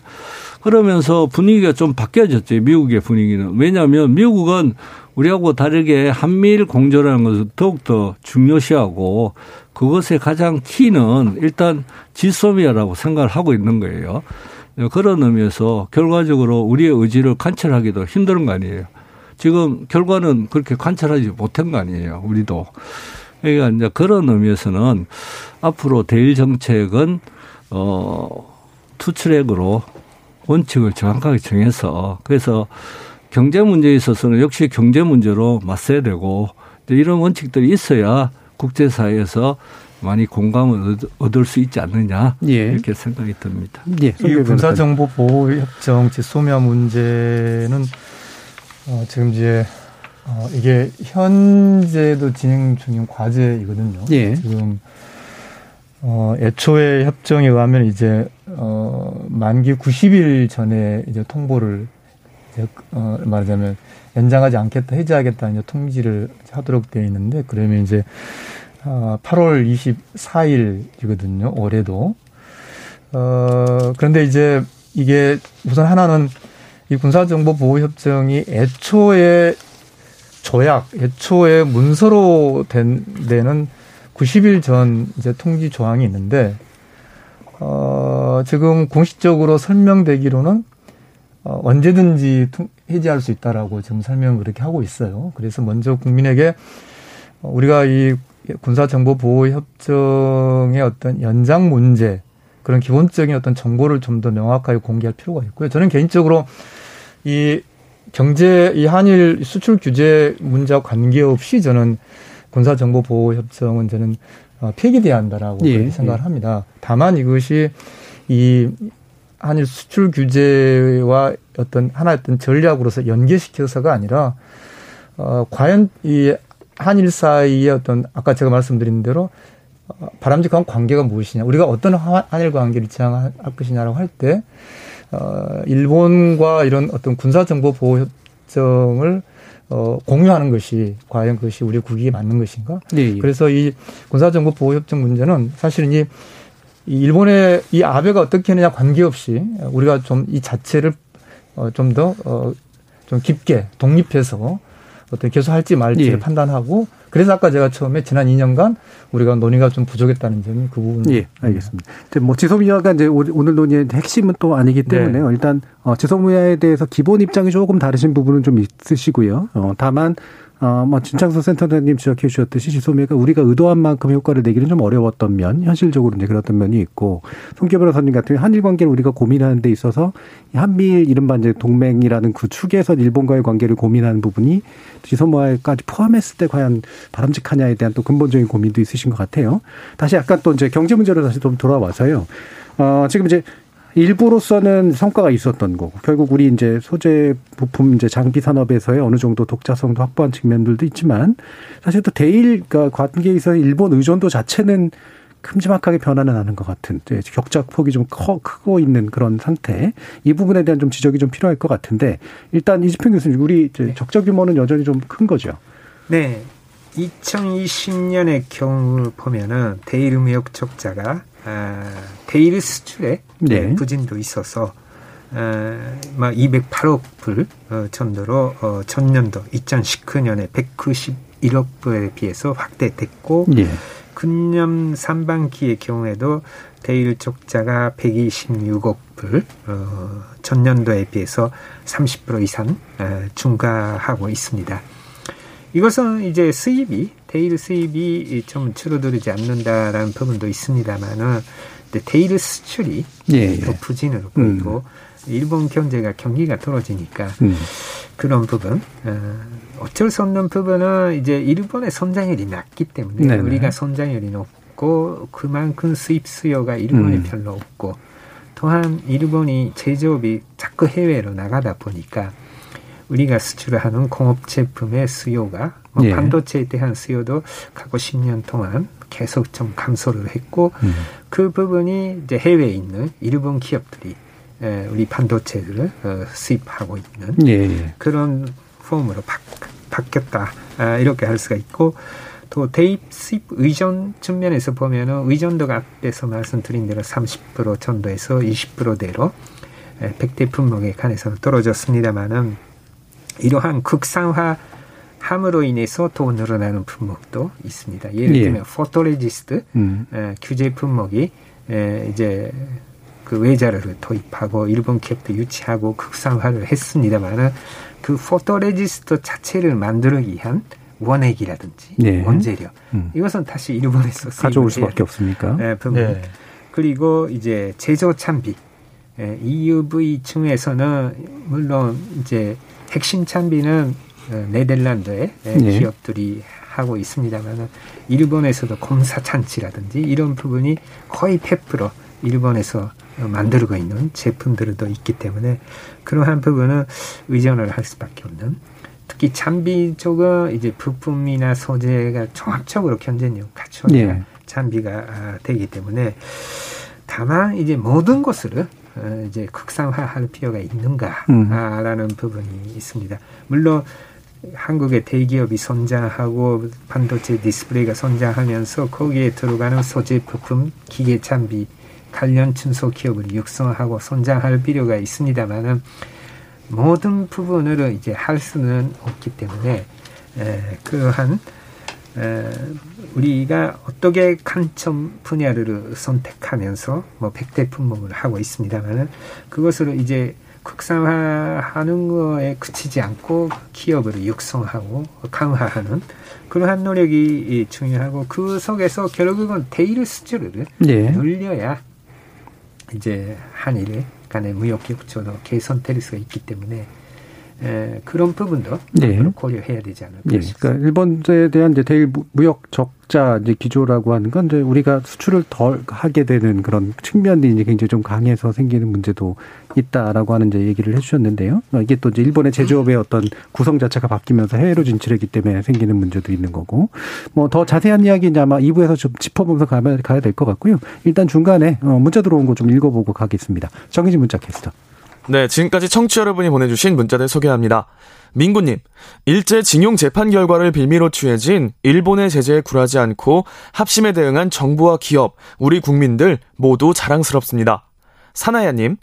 그러면서 분위기가 좀 바뀌어졌죠. 미국의 분위기는. 왜냐하면 미국은 우리하고 다르게 한미일 공조라는 것을 더욱더 중요시하고 그것의 가장 키는 일단 지소미아라고 생각을 하고 있는 거예요. 그런 의미에서 결과적으로 우리의 의지를 관철하기도 힘든 거 아니에요. 지금 결과는 그렇게 관찰하지 못한 거 아니에요. 우리도. 그러니까 이제 그런 의미에서는 앞으로 대일 정책은 어 투트랙으로 원칙을 정확하게 정해서 그래서 경제 문제에 있어서는 역시 경제 문제로 맞서야 되고 이런 원칙들이 있어야 국제사회에서 많이 공감을 얻을 수 있지 않느냐 예. 이렇게 생각이 듭니다. 예. 이 군사정보보호협정 지소미아 문제는 어, 지금 이제 어, 이게 현재도 진행 중인 과제이거든요. 예. 지금 어, 애초에 협정에 의하면 이제 어, 만기 90일 전에 이제 통보를 이제 어, 말하자면 연장하지 않겠다, 해제하겠다는 이제 통지를 하도록 되어 있는데 그러면 이제 어, 8월 24일이거든요. 올해도. 어, 그런데 이제 이게 우선 하나는 이 군사정보보호협정이 애초에 조약, 애초에 문서로 된 데는 90일 전 이제 통지 조항이 있는데, 어, 지금 공식적으로 설명되기로는 어, 언제든지 해지할 수 있다라고 지금 설명을 그렇게 하고 있어요. 그래서 먼저 국민에게 우리가 이 군사정보보호협정의 어떤 연장 문제, 그런 기본적인 어떤 정보를 좀 더 명확하게 공개할 필요가 있고요. 저는 개인적으로 이 경제 이 한일 수출 규제 문제와 관계없이 저는 군사정보보호협정은 저는 어, 폐기돼야 한다라고 예, 생각을 예. 합니다. 다만 이것이 이 한일 수출 규제와 어떤 하나의 어떤 전략으로서 연계시켜서가 아니라 어 과연 이 한일 사이의 어떤 아까 제가 말씀드린 대로 어, 바람직한 관계가 무엇이냐 우리가 어떤 한일 관계를 지향할 것이냐라고 할때 어, 일본과 이런 어떤 군사정보 보호 협정을 어, 공유하는 것이 과연 그것이 우리 국익에 맞는 것인가? 네. 그래서 이 군사정보 보호 협정 문제는 사실은 이 일본의 이 아베가 어떻게 하느냐 관계없이 우리가 좀 이 자체를 어, 좀 더, 어, 좀 깊게 독립해서 어떻게 계속 할지 말지를 예. 판단하고 그래서 아까 제가 처음에 지난 2년간 우리가 논의가 좀 부족했다는 점이 그 부분. 예, 알겠습니다. 이제 뭐 지소미아가 이제 오늘 논의의 핵심은 또 아니기 네. 때문에요. 네. 일단 어, 지소미아에 대해서 기본 입장이 조금 다르신 부분은 좀 있으시고요. 어, 다만 어, 뭐, 진창수 센터장님 지적해 주셨듯이 지소미가 우리가 의도한 만큼 효과를 내기는 좀 어려웠던 면, 현실적으로 이제 그랬던 면이 있고, 송기 변호사님 같은 한일 관계를 우리가 고민하는 데 있어서 한미일 이른바 이제 동맹이라는 그 축에서 일본과의 관계를 고민하는 부분이 지소미아까지 포함했을 때 과연 바람직하냐에 대한 또 근본적인 고민도 있으신 것 같아요. 다시 약간 또 이제 경제 문제로 다시 좀 돌아와서요. 어, 지금 이제 일부로서는 성과가 있었던 거고 결국 우리 이제 소재 부품 이제 장비 산업에서의 어느 정도 독자성도 확보한 측면들도 있지만 사실 또 대일 그 관계에서 일본 의존도 자체는 큼지막하게 변화는 하는 것 같은 격자 폭이 좀 커, 크고 있는 그런 상태 이 부분에 대한 좀 지적이 좀 필요할 것 같은데 일단 이지평 교수님 우리 네. 적자 규모는 여전히 좀 큰 거죠. 네. 2020년의 경우 보면은 대일 무역 적자가 아, 대일 수출에 네. 부진도 있어서 어, 208억 불 어, 정도로 어, 전년도 2019년에 191억 불에 비해서 확대됐고 네. 금년 상반기의 경우에도 대일 적자가 126억 불 어, 전년도에 비해서 30% 이상 어, 증가하고 있습니다. 이것은 이제 수입이 데일 수입이 좀 줄어들지 않는다라는 부분도 있습니다만은 데일 수출이 예, 더 예. 부진으로 보이고 음. 일본 경제가 경기가 떨어지니까 음. 그런 부분 어, 어쩔 수 없는 부분은 이제 일본의 성장률이 낮기 때문에 네네. 우리가 성장률이 높고 그만큼 수입 수요가 일본에 음. 별로 없고 또한 일본이 제조업이 자꾸 해외로 나가다 보니까 우리가 수출하는 공업 제품의 수요가 뭐 예. 반도체에 대한 수요도 과거 10년 동안 계속 좀 감소를 했고 음. 그 부분이 이제 해외에 있는 일본 기업들이 에, 우리 반도체를 어, 수입하고 있는 예. 그런 폼으로 바, 바뀌었다 아, 이렇게 할 수가 있고 또 대입 수입 의존 측면에서 보면은 의존도가 앞에서 말씀드린 대로 30% 정도에서 20%대로 백대 품목에 관해서는 떨어졌습니다만은 이러한 국산화 함으로 인해서 더 늘어나는 품목도 있습니다. 예를 예. 들면 예. photoresist 음. 에, 규제 품목이 에, 이제 그 외자료를 도입하고 일본 기업도 유치하고 국산화를 했습니다만은 그 photoresist 자체를 만들기 위한 원액이라든지 네. 원재료 음. 이것은 다시 일본에서 가져올 수밖에 없습니까? 네, 네. 그리고 이제 제조 장비 에, EUV 쪽에서는 물론 이제 핵심 장비는 어, 네덜란드의 네. 기업들이 하고 있습니다만 일본에서도 검사 장치라든지 이런 부분이 거의 100% 일본에서 만들고 있는 제품들도 있기 때문에 그러한 부분은 의존을 할 수밖에 없는 특히 장비 쪽은 이제 부품이나 소재가 종합적으로 경쟁력 갖춰야 네. 장비가 아, 되기 때문에 다만 이제 모든 것을 어, 이제 국산화할 필요가 있는가라는 음. 부분이 있습니다. 물론 한국의 대기업이 성장하고 반도체 디스플레이가 성장하면서 거기에 들어가는 소재 부품, 기계 장비 관련 중소기업을 육성하고 성장할 필요가 있습니다만은 모든 부분으로 이제 할 수는 없기 때문에 에, 그러한 에, 우리가 어떻게 관점 분야를 선택하면서 뭐 백대 품목을 하고 있습니다만은 그것을 이제 국산화하는 거에 그치지 않고 기업을 육성하고 강화하는 그러한 노력이 중요하고 그 속에서 결국은 대일 수주를 네. 늘려야 이제 한일 간의 무역 격조도 개선될 수가 있기 때문에 에, 그런 부분도 네. 고려해야 되지 않을까 예, 싶습니다. 그러니까 일본에 대한 이제 대일 무역 적자 이제 기조라고 하는 건 이제 우리가 수출을 덜 하게 되는 그런 측면이 이제 굉장히 좀 강해서 생기는 문제도 있다라고 하는 이제 얘기를 해주셨는데요. 어, 이게 또 이제 일본의 제조업의 어떤 구성 자체가 바뀌면서 해외로 진출했기 때문에 생기는 문제도 있는 거고 뭐 더 자세한 이야기 이제 아마 2부에서 좀 짚어보면서 가면 가야 될 것 같고요. 일단 중간에 어, 문자 들어온 거 좀 읽어보고 가겠습니다. 정희진 문자 캐스터. 네, 지금까지 청취 여러분이 보내주신 문자들 소개합니다. 민구님, 일제 징용 재판 결과를 빌미로 취해진 일본의 제재에 굴하지 않고 합심에 대응한 정부와 기업, 우리 국민들 모두 자랑스럽습니다. 사나야님,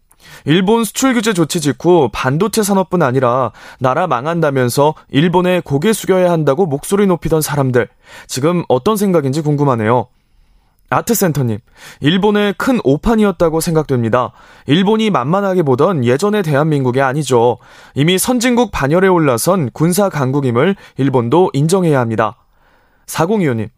일본 수출 규제 조치 직후 반도체 산업뿐 아니라 나라 망한다면서 일본에 고개 숙여야 한다고 목소리 높이던 사람들, 지금 어떤 생각인지 궁금하네요. 아트센터님, 일본의 큰 오판이었다고 생각됩니다. 일본이 만만하게 보던 예전의 대한민국이 아니죠. 이미 선진국 반열에 올라선 군사 강국임을 일본도 인정해야 합니다. 4025님,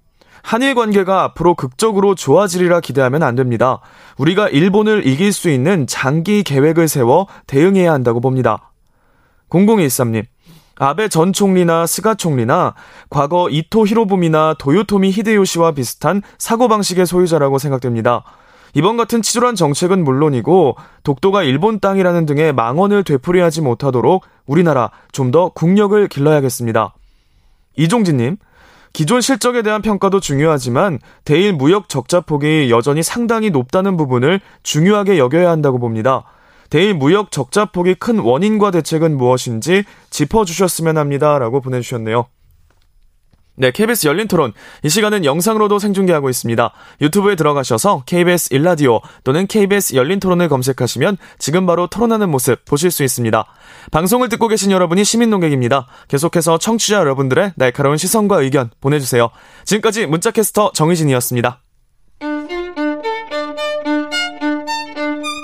한일 관계가 앞으로 극적으로 좋아지리라 기대하면 안 됩니다. 우리가 일본을 이길 수 있는 장기 계획을 세워 대응해야 한다고 봅니다. 0013님, 아베 전 총리나 스가 총리나 과거 이토 히로부미나 도요토미 히데요시와 비슷한 사고방식의 소유자라고 생각됩니다. 이번 같은 치졸한 정책은 물론이고 독도가 일본 땅이라는 등의 망언을 되풀이하지 못하도록 우리나라 좀 더 국력을 길러야겠습니다. 이종진님, 기존 실적에 대한 평가도 중요하지만 대일 무역 적자 폭이 여전히 상당히 높다는 부분을 중요하게 여겨야 한다고 봅니다. 대일 무역 적자 폭이 큰 원인과 대책은 무엇인지 짚어주셨으면 합니다. 라고 보내주셨네요. 네, KBS 열린 토론. 이 시간은 영상으로도 생중계하고 있습니다. 유튜브에 들어가셔서 KBS 일라디오 또는 KBS 열린 토론을 검색하시면 지금 바로 토론하는 모습 보실 수 있습니다. 방송을 듣고 계신 여러분이 시민 농객입니다. 계속해서 청취자 여러분들의 날카로운 시선과 의견 보내주세요. 지금까지 문자캐스터 정희진이었습니다.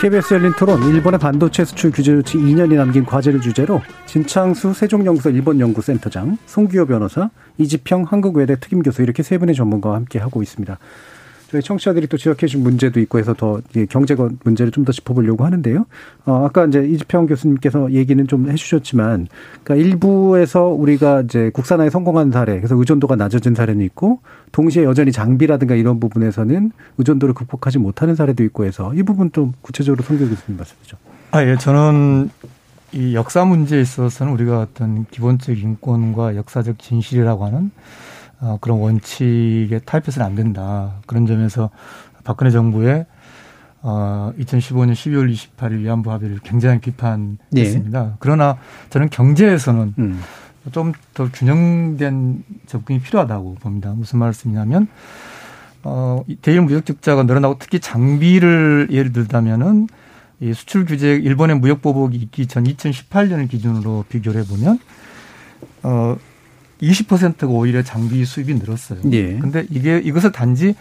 KBS 열린 토론, 일본의 반도체 수출 규제 조치 2년이 남긴 과제를 주제로 진창수 세종연구소 일본연구센터장, 송기호 변호사, 이지평 한국외대 특임교수 이렇게 세 분의 전문가와 함께 하고 있습니다. 저희 청취자들이 또 지적해 준 문제도 있고 해서 더 경제권 문제를 좀 더 짚어보려고 하는데요. 어, 아까 이제 이지평 교수님께서 얘기는 좀 해주셨지만, 그러니까 일부에서 우리가 이제 국산화에 성공한 사례, 그래서 의존도가 낮아진 사례는 있고, 동시에 여전히 장비라든가 이런 부분에서는 의존도를 극복하지 못하는 사례도 있고 해서 이 부분 좀 구체적으로 송교 교수님 말씀이죠. 아, 예. 저는 이 역사 문제에 있어서는 우리가 어떤 기본적 인권과 역사적 진실이라고 하는 어, 그런 원칙에 타협해서는 안 된다. 그런 점에서 박근혜 정부의 어, 2015년 12월 28일 위안부 합의를 굉장히 비판했습니다. 네. 그러나 저는 경제에서는 음. 좀더 균형된 접근이 필요하다고 봅니다. 무슨 말씀이냐면 어, 대일 무역 적자가 늘어나고 특히 장비를 예를 들자면은 이 수출 규제 일본의 무역 보복이 있기 전 2018년을 기준으로 비교를 해보면 어 20%가 오히려 장비 수입이 늘었어요. 예. 근데 이게 이것을 단지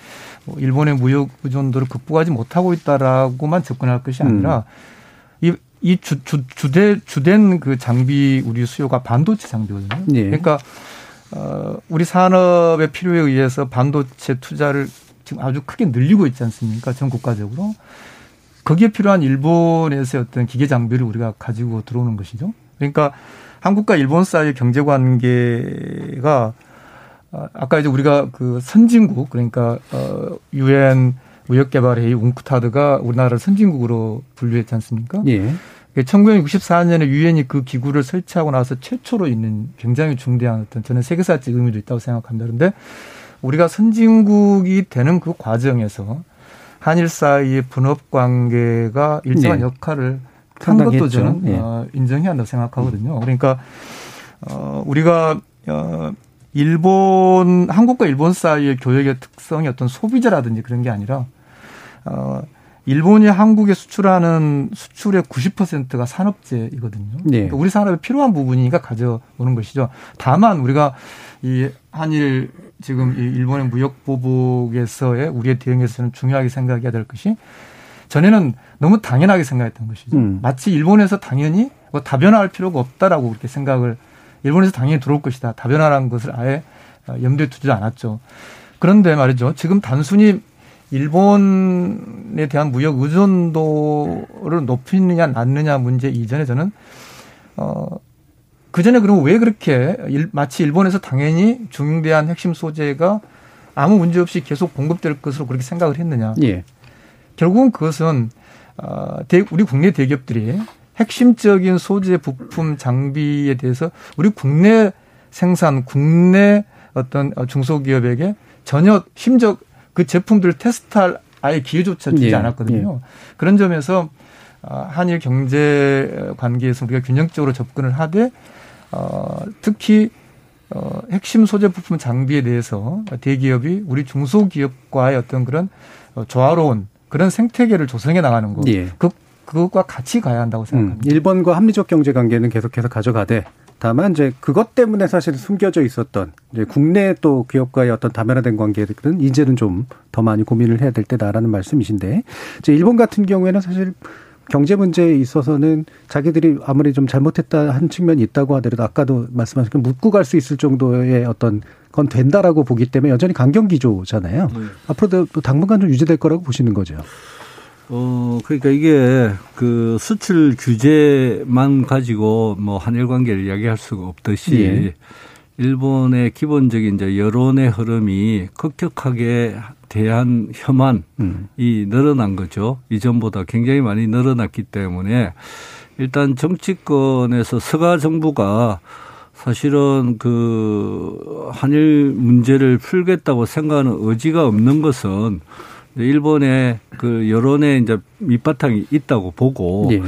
뭐 일본의 무역 의존도를 극복하지 못하고 있다라고만 접근할 것이 아니라 음. 이, 이 주, 주, 주대, 주된 그 장비 우리 수요가 반도체 장비거든요. 예. 그러니까 어, 우리 산업의 필요에 의해서 반도체 투자를 지금 아주 크게 늘리고 있지 않습니까? 전 국가적으로. 거기에 필요한 일본에서의 어떤 기계 장비를 우리가 가지고 들어오는 것이죠. 그러니까 한국과 일본 사이의 경제 관계가 어, 아까 이제 우리가 그 선진국 그러니까 어 유엔 무역개발회의 웅크타드가 우리나라를 선진국으로 분류했지 않습니까? 예. 1964년에 유엔이 그 기구를 설치하고 나서 최초로 있는 굉장히 중대한 어떤 저는 세계사적 의미도 있다고 생각합니다. 그런데 우리가 선진국이 되는 그 과정에서 한일 사이의 분업 관계가 일정한 네. 역할을 한 것도 저는 예. 어, 인정해야 한다고 생각하거든요. 그러니까 어, 우리가 어, 일본 한국과 일본 사이의 교역의 특성이 어떤 소비자라든지 그런 게 아니라 어, 일본이 한국에 수출하는 수출의 90%가 산업재이거든요. 네. 그러니까 우리 산업에 필요한 부분이니까 가져오는 것이죠. 다만 우리가 이 한일 지금 이 일본의 무역 보복에서의 우리의 대응에서는 중요하게 생각해야 될 것이 전에는 너무 당연하게 생각했던 것이죠. 음. 마치 일본에서 당연히 뭐 다변화할 필요가 없다라고 그렇게 생각을 일본에서 당연히 들어올 것이다. 다변화라는 것을 아예 염두에 두지 않았죠. 그런데 말이죠. 지금 단순히 일본에 대한 무역 의존도를 높이느냐 낮느냐 문제 이전에 저는 어, 그 전에 그럼 왜 그렇게 일, 마치 일본에서 당연히 중대한 핵심 소재가 아무 문제 없이 계속 공급될 것으로 그렇게 생각을 했느냐. 예. 결국은 그것은 어, 대, 우리 국내 대기업들이 핵심적인 소재 부품 장비에 대해서 우리 국내 생산, 국내 어떤 중소기업에게 전혀 심적 그 제품들을 테스트할 아예 기회조차 주지 예. 않았거든요. 예. 그런 점에서 어, 한일 경제 관계에서 우리가 균형적으로 접근을 하되 어, 특히 어, 핵심 소재 부품 장비에 대해서 대기업이 우리 중소기업과의 어떤 그런 어, 조화로운 그런 생태계를 조성해 나가는 것. 예. 그, 그것과 같이 가야 한다고 생각합니다. 음, 일본과 합리적 경제 관계는 계속해서 가져가되 다만 이제 그것 때문에 사실 숨겨져 있었던 이제 국내 또 기업과의 어떤 다변화된 관계들은 이제는 좀 더 많이 고민을 해야 될 때다라는 말씀이신데 이제 일본 같은 경우에는 사실 경제 문제에 있어서는 자기들이 아무리 좀 잘못했다 한 측면이 있다고 하더라도 아까도 말씀하신 그 묻고 갈 수 있을 정도의 어떤 건 된다라고 보기 때문에 여전히 강경 기조잖아요. 네. 앞으로도 또 당분간 좀 유지될 거라고 보시는 거죠. 어, 그러니까 이게 그 수출 규제만 가지고 뭐 한일 관계를 이야기할 수가 없듯이 예. 일본의 기본적인 이제 여론의 흐름이 급격하게 대한 혐한이 음. 늘어난 거죠. 이전보다 굉장히 많이 늘어났기 때문에 일단 정치권에서 서가 정부가 사실은 그 한일 문제를 풀겠다고 생각하는 의지가 없는 것은 일본의 그 여론에 이제 밑바탕이 있다고 보고 예.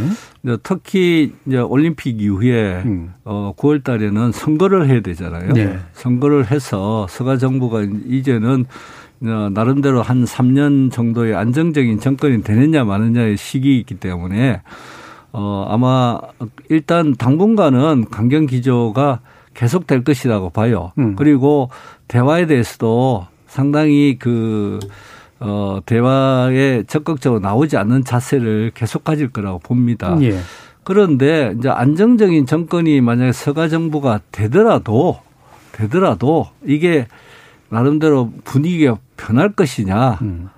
이제 특히 이제 올림픽 이후에 음. 어 9월 달에는 선거를 해야 되잖아요. 예. 선거를 해서 서가 정부가 이제는 나름대로 한 3년 정도의 안정적인 정권이 되느냐 마느냐의 시기이기 때문에 어 아마 일단 당분간은 강경 기조가 계속될 것이라고 봐요. 음. 그리고 대화에 대해서도 상당히 그 어, 대화에 적극적으로 나오지 않는 자세를 계속 가질 거라고 봅니다. 예. 그런데 이제 안정적인 정권이 만약에 서가 정부가 되더라도 되더라도 이게 나름대로 분위기가 변할 것이냐. 음.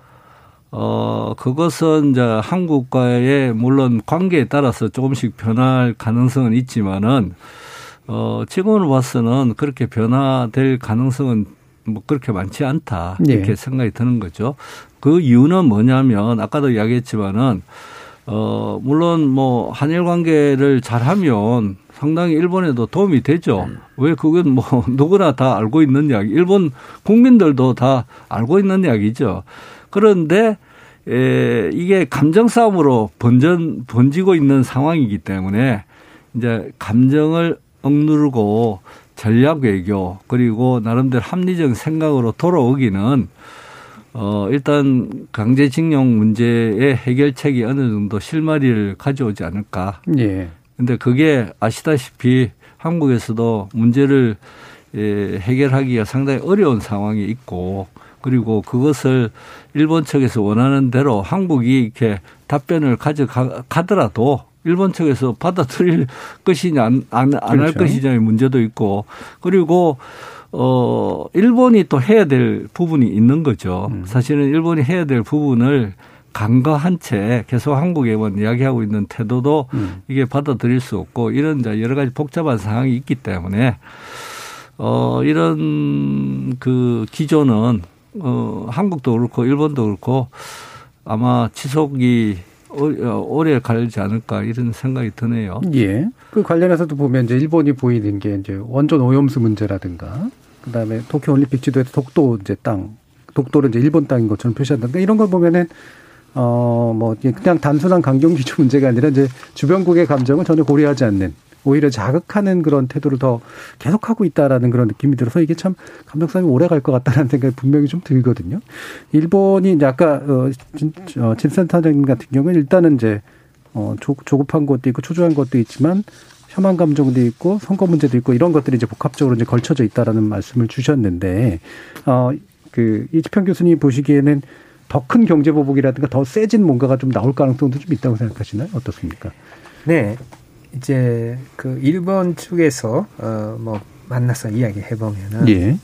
어, 그것은 이제 한국과의 물론 관계에 따라서 조금씩 변할 가능성은 있지만은 어, 지금으로 봐서는 그렇게 변화될 가능성은 뭐 그렇게 많지 않다 이렇게 네. 생각이 드는 거죠. 그 이유는 뭐냐면 아까도 이야기했지만은 어 물론 뭐 한일 관계를 잘하면 상당히 일본에도 도움이 되죠. 왜 그건 뭐 *laughs* 누구나 다 알고 있는 이야기, 일본 국민들도 다 알고 있는 이야기죠. 그런데 에, 이게 감정 싸움으로 번전 번지고 있는 상황이기 때문에 이제 감정을 억누르고 전략 외교 그리고 나름대로 합리적 생각으로 돌아오기는 어 일단 강제징용 문제의 해결책이 어느 정도 실마리를 가져오지 않을까. 예. 근데 그게 아시다시피 한국에서도 문제를 예, 해결하기가 상당히 어려운 상황이 있고 그리고 그것을 일본 측에서 원하는 대로 한국이 이렇게 답변을 가져가더라도 일본 측에서 받아들일 것이냐 안 안할 그렇죠. 것이냐의 문제도 있고 그리고 어 일본이 또 해야 될 부분이 있는 거죠. 음. 사실은 일본이 해야 될 부분을 간과한 채 계속 한국에만 이야기하고 있는 태도도 음. 이게 받아들일 수 없고 이런 여러 가지 복잡한 상황이 있기 때문에 어 이런 그 기조는 어 한국도 그렇고 일본도 그렇고 아마 지속이 어, 오래 갈지 않을까 이런 생각이 드네요. 예. 그 관련해서도 보면 이제 일본이 보이는 게 이제 원전 오염수 문제라든가 그다음에 도쿄 올림픽 지도에서 독도 이제 땅 독도를 이제 일본 땅인 것처럼 표시한다든가 이런 걸 보면은 어뭐 그냥 단순한 강경 기조 문제가 아니라 이제 주변국의 감정을 전혀 고려하지 않는 오히려 자극하는 그런 태도를 더 계속하고 있다라는 그런 느낌이 들어서 이게 참 싸움이 오래 갈 것 같다는 생각이 분명히 좀 들거든요. 일본이 이제 아까 어, 진, 어, 진센터장님 같은 경우는 일단은 이제 어, 조, 조급한 것도 있고 초조한 것도 있지만 혐한 감정도 있고 선거 문제도 있고 이런 것들이 이제 복합적으로 이제 걸쳐져 있다라는 말씀을 주셨는데 어그 이지평 교수님 보시기에는 더 큰 경제 보복이라든가 더 세진 뭔가가 좀 나올 가능성도 좀 있다고 생각하시나요? 어떻습니까? 네. 이제 그 일본 쪽에서 어뭐 만나서 이야기해 보면은 예.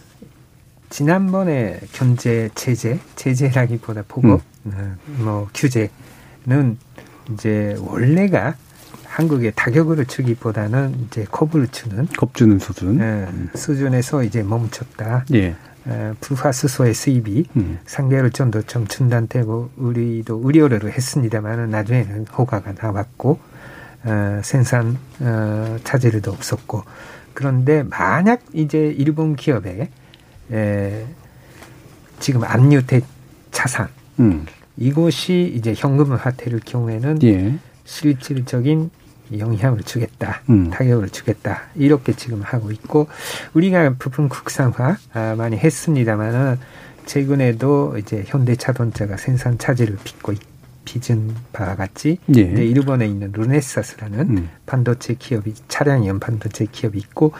지난번에 경제 제재 제재라기보다 보복 음. 어, 뭐 규제는 이제 원래가 한국에 타격을 주기보다는 이제 겁을 주는 겁주는 수준 예, 수준에서 이제 멈췄다. 예. 어, 불화수소의 수입이 음. 상대로 좀더 좀 중단되고 우리도 우려를 했습니다만은 나중에는 호가가 나왔고 어, 생산 어, 차질도 없었고 그런데 만약 이제 일본 기업에 에, 지금 압류된 자산 음. 이곳이 이제 현금화될 경우에는 예. 실질적인 영향을 주겠다, 음. 타격을 주겠다 이렇게 지금 하고 있고 우리가 부분 국산화 아, 많이 했습니다만은 최근에도 이제 현대자동차가 생산 차질을 빚고 빚은 바와 같이 예. 일본에 있는 루네사스라는 음. 반도체 기업이 차량용 반도체 기업이 있고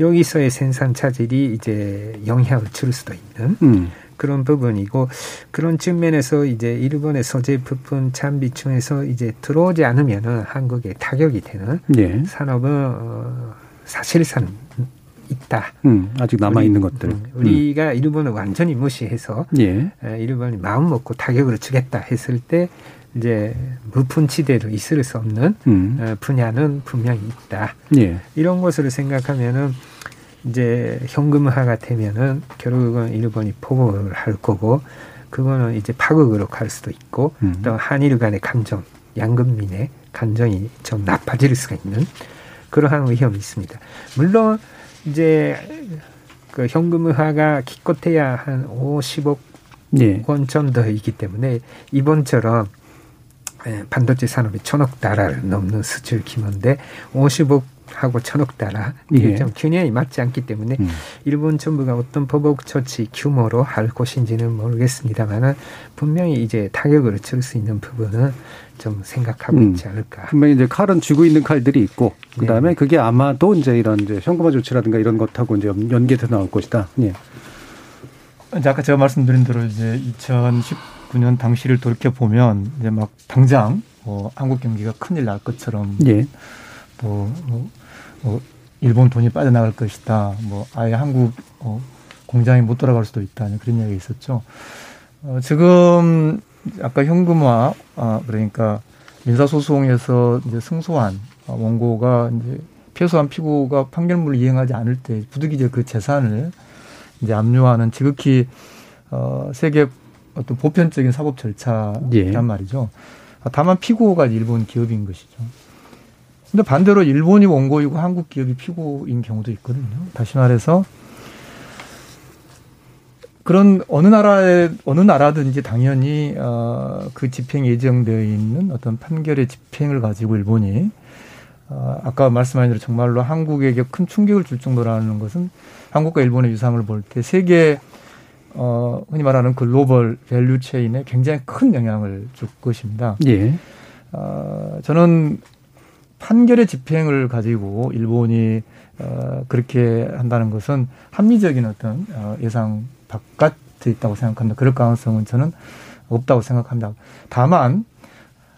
여기서의 생산 차질이 이제 영향을 줄 수도 있는 음. 그런 부분이고 그런 측면에서 이제 일본의 소재 부품 장비 중에서 이제 들어오지 않으면은 한국에 타격이 되는 예. 산업은 어, 사실상 있다. 음, 아직 남아 있는 것들. 음, 우리가 음. 일본을 완전히 무시해서 예. 일본이 마음 먹고 타격을 주겠다 했을 때 이제 무푼치대로 있을 수 없는 음. 어, 분야는 분명히 있다. 예. 이런 것을 생각하면은 이제 현금화가 되면은 결국은 일본이 포고를 할 거고 그거는 이제 파국으로 갈 수도 있고 음. 또 한일 간의 감정, 양금민의 감정이 좀 나빠질 수가 있는 그러한 위험이 있습니다. 물론 이제 그 현금화가 기껏해야 한 50억 네. 원 정도이기 때문에 이번처럼 예, 반도체 산업이 천억 달러를 넘는 수출 규모인데 50억 하고 천억 달러 이게 예. 좀 균형이 맞지 않기 때문에 음. 일본 정부가 어떤 보복 조치 규모로 할 것인지는 모르겠습니다만은 분명히 이제 타격을 줄 수 있는 부분은 좀 생각하고 음. 있지 않을까. 분명히 이제 칼은 쥐고 있는 칼들이 있고 그다음에 네. 그게 아마도 이제 이런 이제 현금화 조치라든가 이런 것하고 이제 연계돼서 나올 것이다. 예. 이제 아까 제가 말씀드린 대로 이제 2019년 당시를 돌이켜 보면 이제 막 당장 뭐 한국 경기가 큰일 날 것처럼 예. 뭐, 뭐, 뭐 일본 돈이 빠져나갈 것이다. 뭐 아예 한국 어, 공장이 못 돌아갈 수도 있다. 그런 이야기 있었죠. 어, 지금 아까 현금화 아, 그러니까 민사소송에서 이제 승소한 원고가 이제 패소한 피고가 판결문을 이행하지 않을 때 부득이제 그 재산을 이제 압류하는 지극히 어 세계 어떤 보편적인 사법 절차란 예. 말이죠. 다만 피고가 일본 기업인 것이죠. 근데 반대로 일본이 원고이고 한국 기업이 피고인 경우도 있거든요. 다시 말해서 그런 어느 나라에 어느 나라든지 당연히 어 그 집행 예정되어 있는 어떤 판결의 집행을 가지고 일본이 어 아까 말씀하신 대로 정말로 한국에게 큰 충격을 줄 정도라는 것은 한국과 일본의 위상을 볼 때 세계 어 흔히 말하는 global value chain에 굉장히 큰 영향을 줄 것입니다. 예. 어 저는 판결의 집행을 가지고 일본이 어, 그렇게 한다는 것은 합리적인 어떤 어, 예상 바깥에 있다고 생각합니다. 그럴 가능성은 저는 없다고 생각합니다. 다만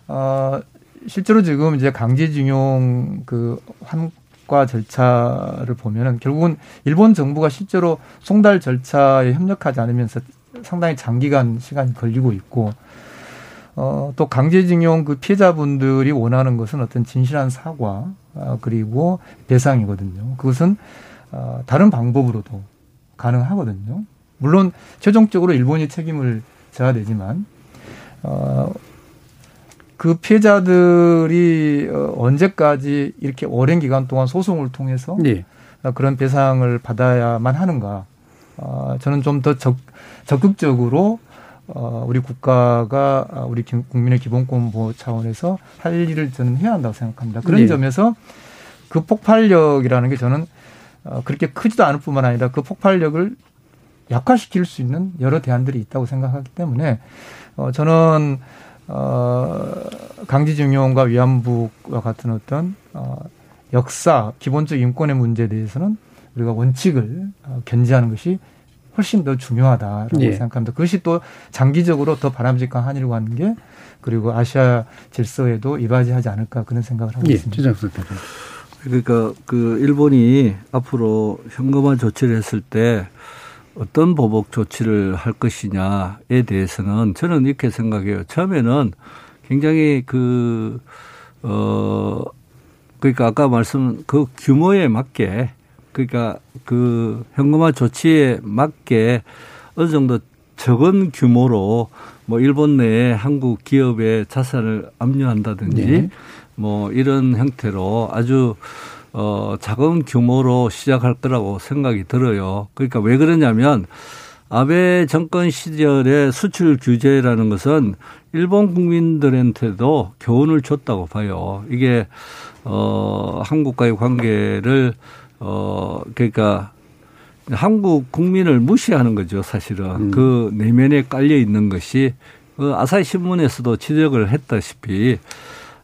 어, 실제로 지금 이제 강제징용 그 환과 절차를 보면은 결국은 일본 정부가 실제로 송달 절차에 협력하지 않으면서 상당히 장기간 시간이 걸리고 있고 어, 또 강제징용 그 피해자분들이 원하는 것은 어떤 진실한 사과, 어, 그리고 배상이거든요. 그것은, 어, 다른 방법으로도 가능하거든요. 물론, 최종적으로 일본이 책임을 져야 되지만, 어, 그 피해자들이 어, 언제까지 이렇게 오랜 기간 동안 소송을 통해서 네. 그런 배상을 받아야만 하는가. 어, 저는 좀 더 적극적으로 어, 우리 국가가 아, 우리 국민의 기본권 보호 차원에서 할 일을 저는 해야 한다고 생각합니다. 그런 네. 점에서 그 폭발력이라는 게 저는 어, 그렇게 크지도 않을 뿐만 아니라 그 폭발력을 약화시킬 수 있는 여러 대안들이 있다고 생각하기 때문에 어, 저는 어, 강제징용과 위안부와 같은 어떤 어, 역사, 기본적 인권의 문제에 대해서는 우리가 원칙을 어, 견지하는 것이 훨씬 더 중요하다라고 예. 생각합니다. 그것이 또 장기적으로 더 바람직한 한일과 관계 그리고 아시아 질서에도 이바지하지 않을까 그런 생각을 하고 예. 있습니다. 그러니까 그 일본이 앞으로 현금화 조치를 했을 때 어떤 보복 조치를 할 것이냐에 대해서는 저는 이렇게 생각해요. 처음에는 굉장히 그, 어, 그러니까 아까 말씀 그 규모에 맞게 그러니까 그 현금화 조치에 맞게 어느 정도 적은 규모로 뭐 일본 내에 한국 기업의 자산을 압류한다든지 네. 뭐 이런 형태로 아주 어 작은 규모로 시작할 거라고 생각이 들어요. 그러니까 왜 그러냐면 아베 정권 시절에 수출 규제라는 것은 일본 국민들한테도 교훈을 줬다고 봐요. 이게 어 한국과의 관계를 어, 그러니까 한국 국민을 무시하는 거죠, 사실은. 음. 그 내면에 깔려 있는 것이 그 아사히 신문에서도 지적을 했다시피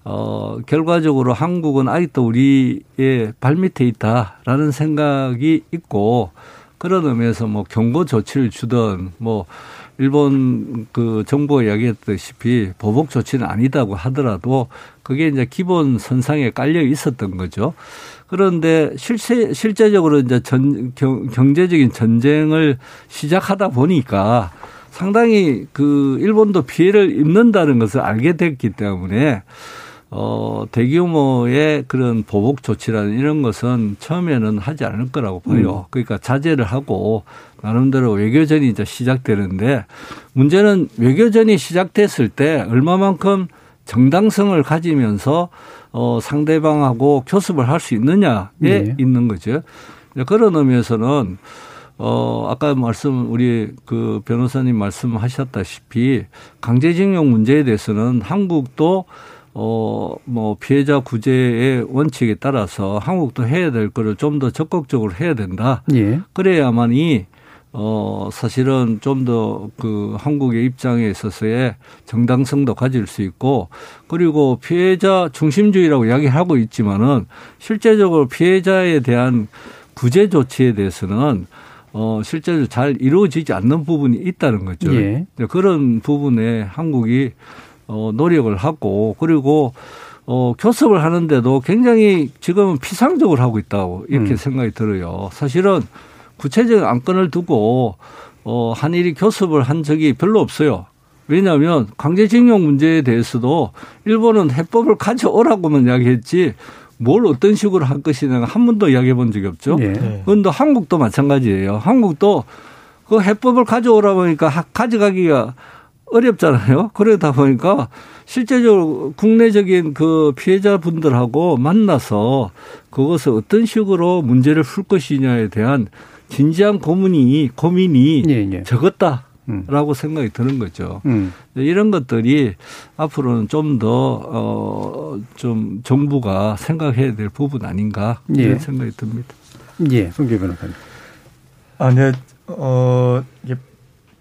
어, 결과적으로 한국은 아직도 우리의 발밑에 있다라는 생각이 있고 그런 의미에서 뭐 경고 조치를 주던 뭐 일본 그 정부가 이야기했다시피 보복 조치는 아니다고 하더라도 그게 이제 기본 선상에 깔려 있었던 거죠. 그런데 실제 실제적으로 이제 전 경, 경제적인 전쟁을 시작하다 보니까 상당히 그 일본도 피해를 입는다는 것을 알게 됐기 때문에 어, 대규모의 그런 보복 조치라는 이런 것은 처음에는 하지 않을 거라고 봐요. 음. 그러니까 자제를 하고 나름대로 외교전이 이제 시작되는데 문제는 외교전이 시작됐을 때 얼마만큼 정당성을 가지면서 어, 상대방하고 교섭을 할 수 있느냐에 네. 있는 거죠. 그런 의미에서는 어, 아까 말씀, 우리 그 변호사님 말씀하셨다시피 강제징용 문제에 대해서는 한국도 어, 뭐 피해자 구제의 원칙에 따라서 한국도 해야 될 거를 좀 더 적극적으로 해야 된다. 예. 그래야만이 어, 사실은 좀 더 그 한국의 입장에 있어서의 정당성도 가질 수 있고 그리고 피해자 중심주의라고 이야기하고 있지만은 실제적으로 피해자에 대한 구제 조치에 대해서는 어, 실제로 잘 이루어지지 않는 부분이 있다는 거죠. 예. 그런 부분에 한국이 어, 노력을 하고 그리고 어, 교섭을 하는데도 굉장히 지금은 피상적으로 하고 있다고 이렇게 음. 생각이 들어요. 사실은 구체적인 안건을 두고 어, 한일이 교섭을 한 적이 별로 없어요. 왜냐하면 강제징용 문제에 대해서도 일본은 해법을 가져오라고만 이야기했지 뭘 어떤 식으로 할 것이냐 한 번도 이야기해 본 적이 없죠. 네. 그런데 한국도 마찬가지예요. 한국도 그 해법을 가져오라 보니까 가져가기가 어렵잖아요. 그러다 보니까 실제적으로 국내적인 그 피해자분들하고 만나서 그것을 어떤 식으로 문제를 풀 것이냐에 대한 진지한 고민이 고민이 예, 예. 적었다. 라고 음. 생각이 드는 거죠. 음. 이런 것들이 앞으로는 좀 더, 어, 좀 정부가 생각해야 될 부분 아닌가. 예. 이런 생각이 듭니다. 예, 송기 변호사님. 아, 네, 어, 이게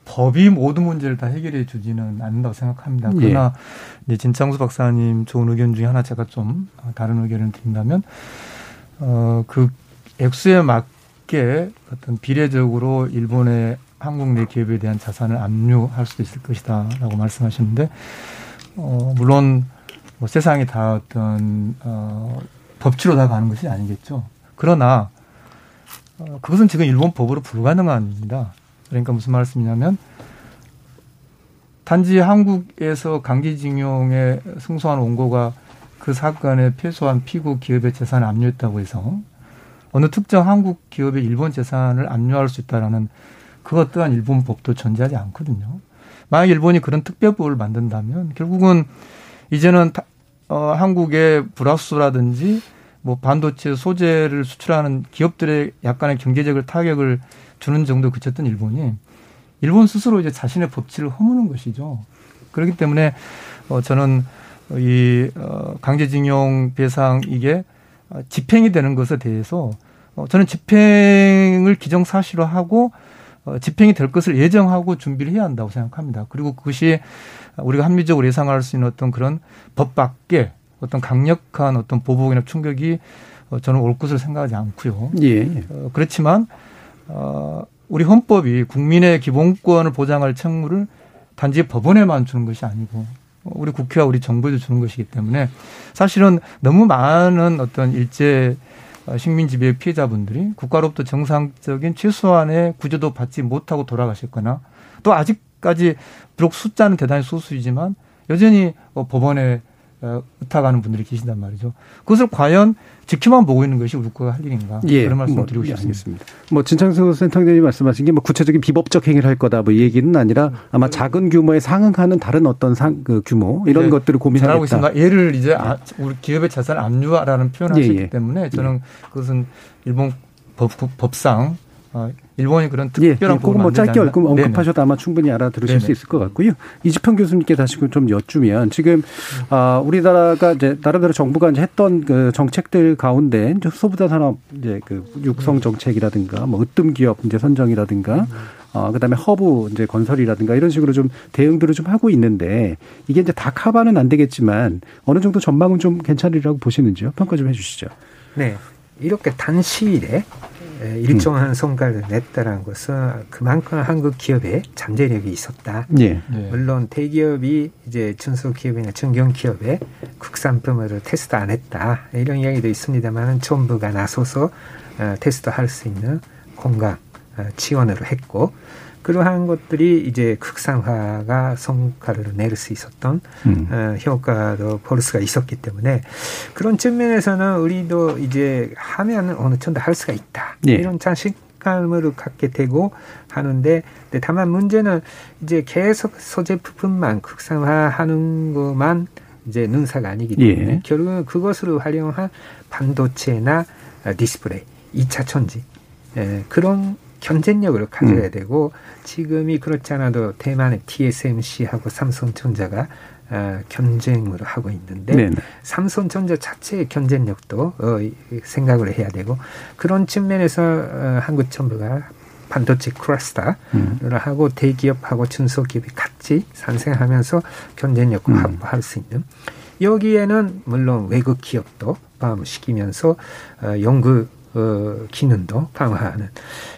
법이 모든 문제를 다 해결해 주지는 않는다고 생각합니다. 예. 그러나 예. 이제 진창수 박사님 좋은 의견 중에 하나 제가 좀 다른 의견을 드린다면, 어, 그 액수에 맞 쉽게 어떤 비례적으로 일본의 한국 내 기업에 대한 자산을 압류할 수도 있을 것이다라고 말씀하셨는데 어 물론 뭐 세상이 다 어떤 어 법치로 다 가는 것이 아니겠죠. 그러나 어 그것은 지금 일본 법으로 불가능합니다. 그러니까 무슨 말씀이냐면 단지 한국에서 강제징용에 승소한 원고가 그 사건에 패소한 피고 기업의 재산을 압류했다고 해서 어느 특정 한국 기업의 일본 재산을 압류할 수 있다라는 그것 또한 일본 법도 존재하지 않거든요. 만약 일본이 그런 특별법을 만든다면 결국은 이제는 어, 한국의 불화수라든지 뭐 반도체 소재를 수출하는 기업들의 약간의 경제적인 타격을 주는 정도 그쳤던 일본이 일본 스스로 이제 자신의 법치를 허무는 것이죠. 그렇기 때문에 어 저는 이 어 강제징용 배상 이게 집행이 되는 것에 대해서 어, 저는 집행을 기정사실화하고 어, 집행이 될 것을 예정하고 준비를 해야 한다고 생각합니다. 그리고 그것이 우리가 합리적으로 예상할 수 있는 어떤 그런 법 밖에 어떤 강력한 어떤 보복이나 충격이 어, 저는 올 것을 생각하지 않고요. 예. 어, 그렇지만 어, 우리 헌법이 국민의 기본권을 보장할 책무를 단지 법원에만 주는 것이 아니고 우리 국회와 우리 정부에도 주는 것이기 때문에 사실은 너무 많은 어떤 일제 식민 지배 피해자분들이 국가로부터 정상적인 최소한의 구조도 받지 못하고 돌아가셨거나 또 아직까지 비록 숫자는 대단히 소수이지만 여전히 어, 법원에 어, 의탁하는 분들이 계신단 말이죠. 그것을 과연 지켜만 보고 있는 것이 우리 국가가 할 일인가 예, 그런 말씀 뭐, 을 드리고 예, 싶습니다. 뭐 진창수 센터장님이 말씀하신 게 뭐 구체적인 비법적 행위를 할 거다 뭐 이 얘기는 아니라 아마 작은 규모에 상응하는 다른 어떤 상, 그 규모 이런 네, 것들을 고민하겠다. 잘하고 있습니다. 예를 이제 아, 우리 기업의 자산 압류화라는 표현을 예, 하셨기 예. 때문에 저는 그것은 일본 법, 법상 어, 일본이 그런 예, 특별한 그거 뭐 짧게 네, 얼끔 언급하셔도 아마 충분히 알아들으실 수 네네. 있을 것 같고요. 이지평 교수님께 다시 좀 여쭈면 지금 아 우리나라가 이제 나름대로 정부가 이제 했던 그 정책들 가운데 소부장 산업 이제 그 육성 정책이라든가 뭐 으뜸 기업 이제 선정이라든가 어 그다음에 허브 이제 건설이라든가 이런 식으로 좀 대응들을 좀 하고 있는데 이게 이제 다 커버는 안 되겠지만 어느 정도 전망은 좀 괜찮으리라고 보시는지요? 평가 좀 해주시죠. 네. 이렇게 단시일에 에, 일정한 성과를 냈다는 것은 그만큼 한국 기업의 잠재력이 있었다. 예. 물론 대기업이 이제 중소기업이나 중견기업에 국산품을 테스트 안 했다 이런 이야기도 있습니다만 정부가 나서서 어, 테스트할 수 있는 공간 어, 지원을 했고 그러한 것들이 이제 극상화가 성과를 낼 수 있었던 음. 어, 효과도 볼 수가 있었기 때문에 그런 측면에서는 우리도 이제 하면 어느 정도 할 수가 있다 예. 이런 자신감을 갖게 되고 하는데 근데 다만 문제는 이제 계속 소재 부분만 극상화하는 것만 이제 능사가 아니기 때문에 예. 결국은 그것을 활용한 반도체나 아, 디스플레이, 2차 전지 에, 그런 경쟁력을 가져야 음. 되고 지금이 그렇지 않아도 대만의 TSMC하고 삼성전자가 어, 경쟁을 하고 있는데 네네. 삼성전자 자체의 경쟁력도 어, 이- 생각을 해야 되고 그런 측면에서 어, 한국 정부가 반도체 클러스터를 음. 하고 대기업하고 중소기업이 같이 상생하면서 경쟁력을 음. 확보할 수 있는 여기에는 물론 외국 기업도 포함시키면서 어, 연구 어, 기능도 강화하는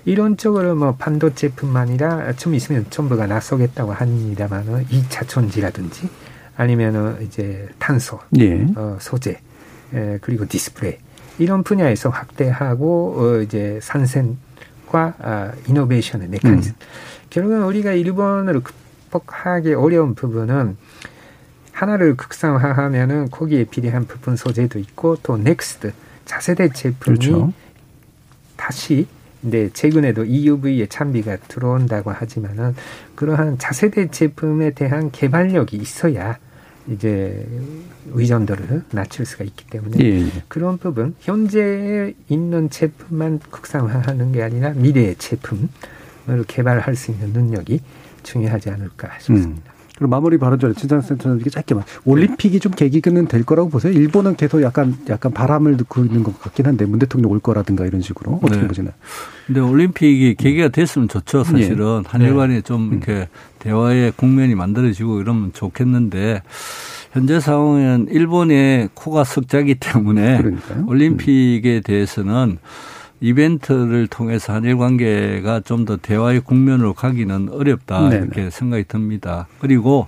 이런 쪽으로 뭐 반도체뿐만 아니라 좀 있으면 정부가 나서겠다고 합니다만은 2차 전지라든지 아니면은 이제 탄소, 예. 어, 소재, 에, 그리고 디스플레이 이런 분야에서 확대하고 어, 이제 상생과 아, innovation의 메커니즘. 결국은 우리가 일본을 극복하기 어려운 부분은 하나를 국산화하면은 거기에 필요한 부품 소재도 있고 또 next 차세대 제품이 그렇죠. 다시 근데 최근에도 EUV의 장비가 들어온다고 하지만은 그러한 차세대 제품에 대한 개발력이 있어야 이제 의존도를 낮출 수가 있기 때문에 예, 예. 그런 부분 현재 있는 제품만 국산화하는 게 아니라 미래의 제품을 개발할 수 있는 능력이 중요하지 않을까 싶습니다. 음. 그리고 마무리 발언 전에 진상센터장님께 짧게만 올림픽이 좀 계기는 될 거라고 보세요. 일본은 계속 약간 약간 바람을 넣고 있는 것 같긴 한데 문 대통령 올 거라든가 이런 식으로 어떻게 네. 보시나요? 근데 올림픽이 계기가 됐으면 좋죠. 사실은 예. 한일 간에 음. 좀 이렇게 대화의 국면이 만들어지고 이러면 좋겠는데 현재 상황은 일본의 코가 석자기 때문에 그러니까요. 음. 올림픽에 대해서는 이벤트를 통해서 한일 관계가 좀 더 대화의 국면으로 가기는 어렵다 네네. 이렇게 생각이 듭니다. 그리고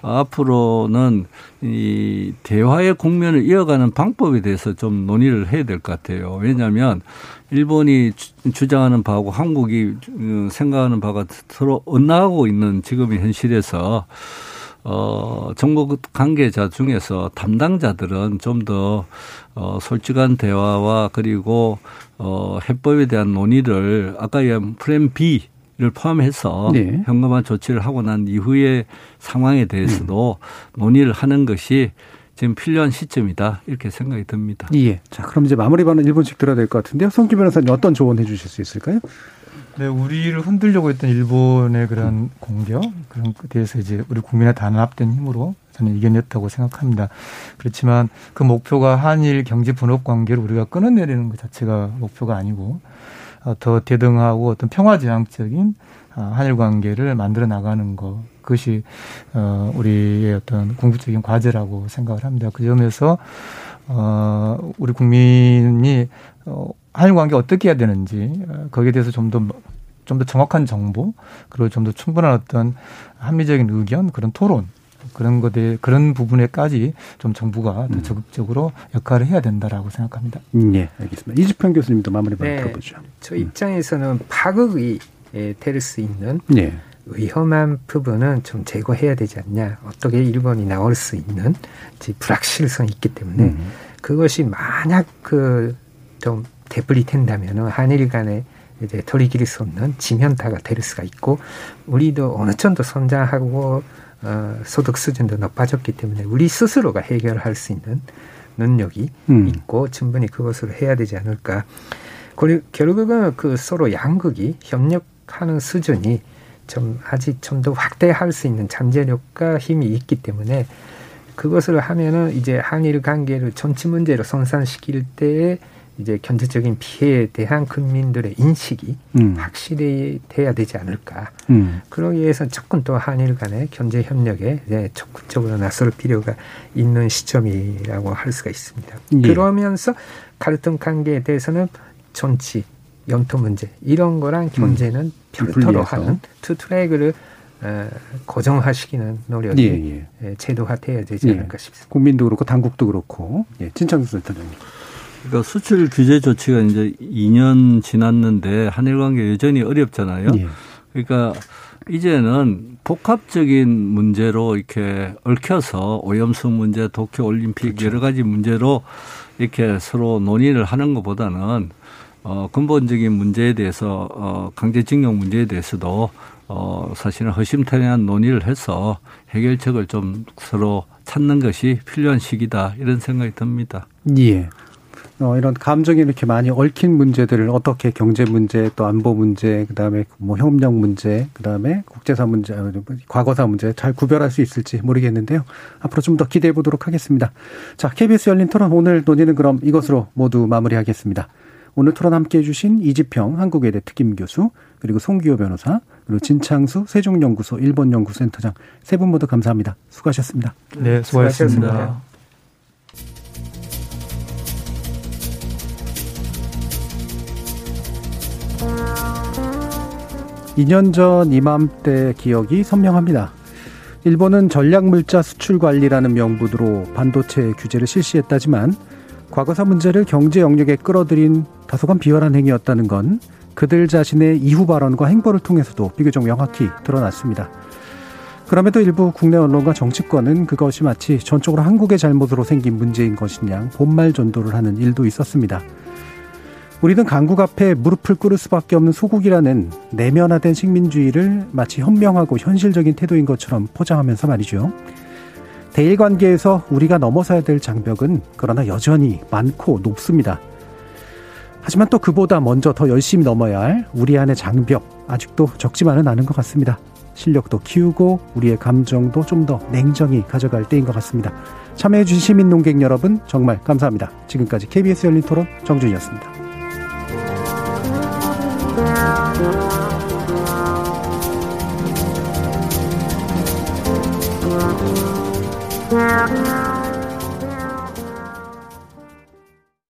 앞으로는 이 대화의 국면을 이어가는 방법에 대해서 좀 논의를 해야 될 것 같아요. 왜냐하면 일본이 주- 주장하는 바하고 한국이 어, 생각하는 바가 서로 엇나가고 있는 지금의 현실에서 어, 정부 관계자 중에서 담당자들은 좀 더, 어, 솔직한 대화와 그리고, 어, 해법에 대한 논의를 아까 얘기한 프렘 B를 포함해서 네. 현금화 조치를 하고 난 이후의 상황에 대해서도 논의를 하는 것이 지금 필요한 시점이다. 이렇게 생각이 듭니다. 예. 자, 그럼 이제 마무리 발언 1분씩 들어야 될 것 같은데요. 성규 변호사님 어떤 조언 해 주실 수 있을까요? 네, 우리를 흔들려고 했던 일본의 그런 음. 공격 그런 것에 대해서 이제 우리 국민의 단합된 힘으로 저는 이겨냈다고 생각합니다. 그렇지만 그 목표가 한일 경제 분업 관계를 우리가 끊어내리는 것 자체가 목표가 아니고 어, 더 대등하고 어떤 평화지향적인 어, 한일 관계를 만들어 나가는 것 그것이 어 우리의 어떤 궁극적인 과제라고 생각을 합니다. 그 점에서 어 우리 국민이 어 한일 관계 어떻게 해야 되는지 어, 거기에 대해서 좀 더 좀 더 정확한 정보 그리고 좀 더 충분한 어떤 합리적인 의견 그런 토론 그런 것에 그런 부분에까지 좀 정부가 더 음. 적극적으로 역할을 해야 된다라고 생각합니다. 음, 예, 알겠습니다. 이주평 교수님도 마무리 네, 들어보죠. 저 입장에서는 파극이 될수 있는 예. 위험한 부분은 좀 제거해야 되지 않냐. 어떻게 일본이 나올 수 있는 불확실성이 있기 때문에 음. 그것이 만약 그 좀 대불이 된다면은 한일 간에 이제 돌이킬 수 없는 지면타가 될 수가 있고 우리도 어느 정도 성장하고 어, 소득 수준도 높아졌기 때문에 우리 스스로가 해결할 수 있는 능력이 음. 있고 충분히 그것을 해야 되지 않을까. 그리고 결국은 그 서로 양극이 협력하는 수준이 좀 아직 좀 더 확대할 수 있는 잠재력과 힘이 있기 때문에 그것을 하면은 이제 한일 관계를 전체 문제로 선산시킬 때에 이제 경제적인 피해에 대한 국민들의 인식이 음. 확실히 돼야 되지 않을까. 음. 그러기 위해서 조금 더 한일 간의 경제 협력에 이제 적극적으로 나설 필요가 있는 시점이라고 할 수가 있습니다. 예. 그러면서 갈등 관계에 대해서는 정치, 영토 문제 이런 거랑 경제는 음. 별도로 하는 two track을 어, 고정화시키는 노력이 예, 예. 예 제도화돼야 되지 예. 않을까 싶습니다. 국민도 그렇고 당국도 그렇고 예, 진창수 센터장님. 그러니까 수출 규제 조치가 이제 2년 지났는데 한일 관계 여전히 어렵잖아요. 예. 그러니까 이제는 복합적인 문제로 이렇게 얽혀서 오염수 문제, 도쿄 올림픽 그렇죠. 여러 가지 문제로 이렇게 서로 논의를 하는 것보다는 어, 근본적인 문제에 대해서 어, 강제징용 문제에 대해서도 어, 사실은 허심탄회한 논의를 해서 해결책을 좀 서로 찾는 것이 필요한 시기다 이런 생각이 듭니다. 예. 어, 이런 감정이 이렇게 많이 얽힌 문제들을 어떻게 경제 문제, 또 안보 문제, 그 다음에 뭐 협력 문제, 그 다음에 국제사 문제, 과거사 문제 잘 구별할 수 있을지 모르겠는데요. 앞으로 좀 더 기대해 보도록 하겠습니다. 자, KBS 열린 토론 오늘 논의는 그럼 이것으로 모두 마무리하겠습니다. 오늘 토론 함께 해주신 이지평 한국외대 특임 교수 그리고 송기호 변호사 그리고 진창수 세종연구소 일본연구센터장 세 분 모두 감사합니다. 수고하셨습니다. 네, 수고하셨습니다. 수고하셨습니다. 2년 전 이맘때 기억이 선명합니다. 일본은 전략물자 수출 관리라는 명분으로 반도체 규제를 실시했다지만 과거사 문제를 경제 영역에 끌어들인 다소간 비열한 행위였다는 건 그들 자신의 이후 발언과 행보를 통해서도 비교적 명확히 드러났습니다. 그럼에도 일부 국내 언론과 정치권은 그것이 마치 전적으로 한국의 잘못으로 생긴 문제인 것이냐 본말 전도를 하는 일도 있었습니다. 우리는 강국 앞에 무릎을 꿇을 수밖에 없는 소국이라는 내면화된 식민주의를 마치 현명하고 현실적인 태도인 것처럼 포장하면서 말이죠. 대일 관계에서 우리가 넘어서야 될 장벽은 그러나 여전히 많고 높습니다. 하지만 또 그보다 먼저 더 열심히 넘어야 할 우리 안의 장벽 아직도 적지만은 않은 것 같습니다. 실력도 키우고 우리의 감정도 좀 더 냉정히 가져갈 때인 것 같습니다. 참여해주신 시민 농객 여러분 정말 감사합니다. 지금까지 KBS 열린 토론 정준이었습니다. Yeah.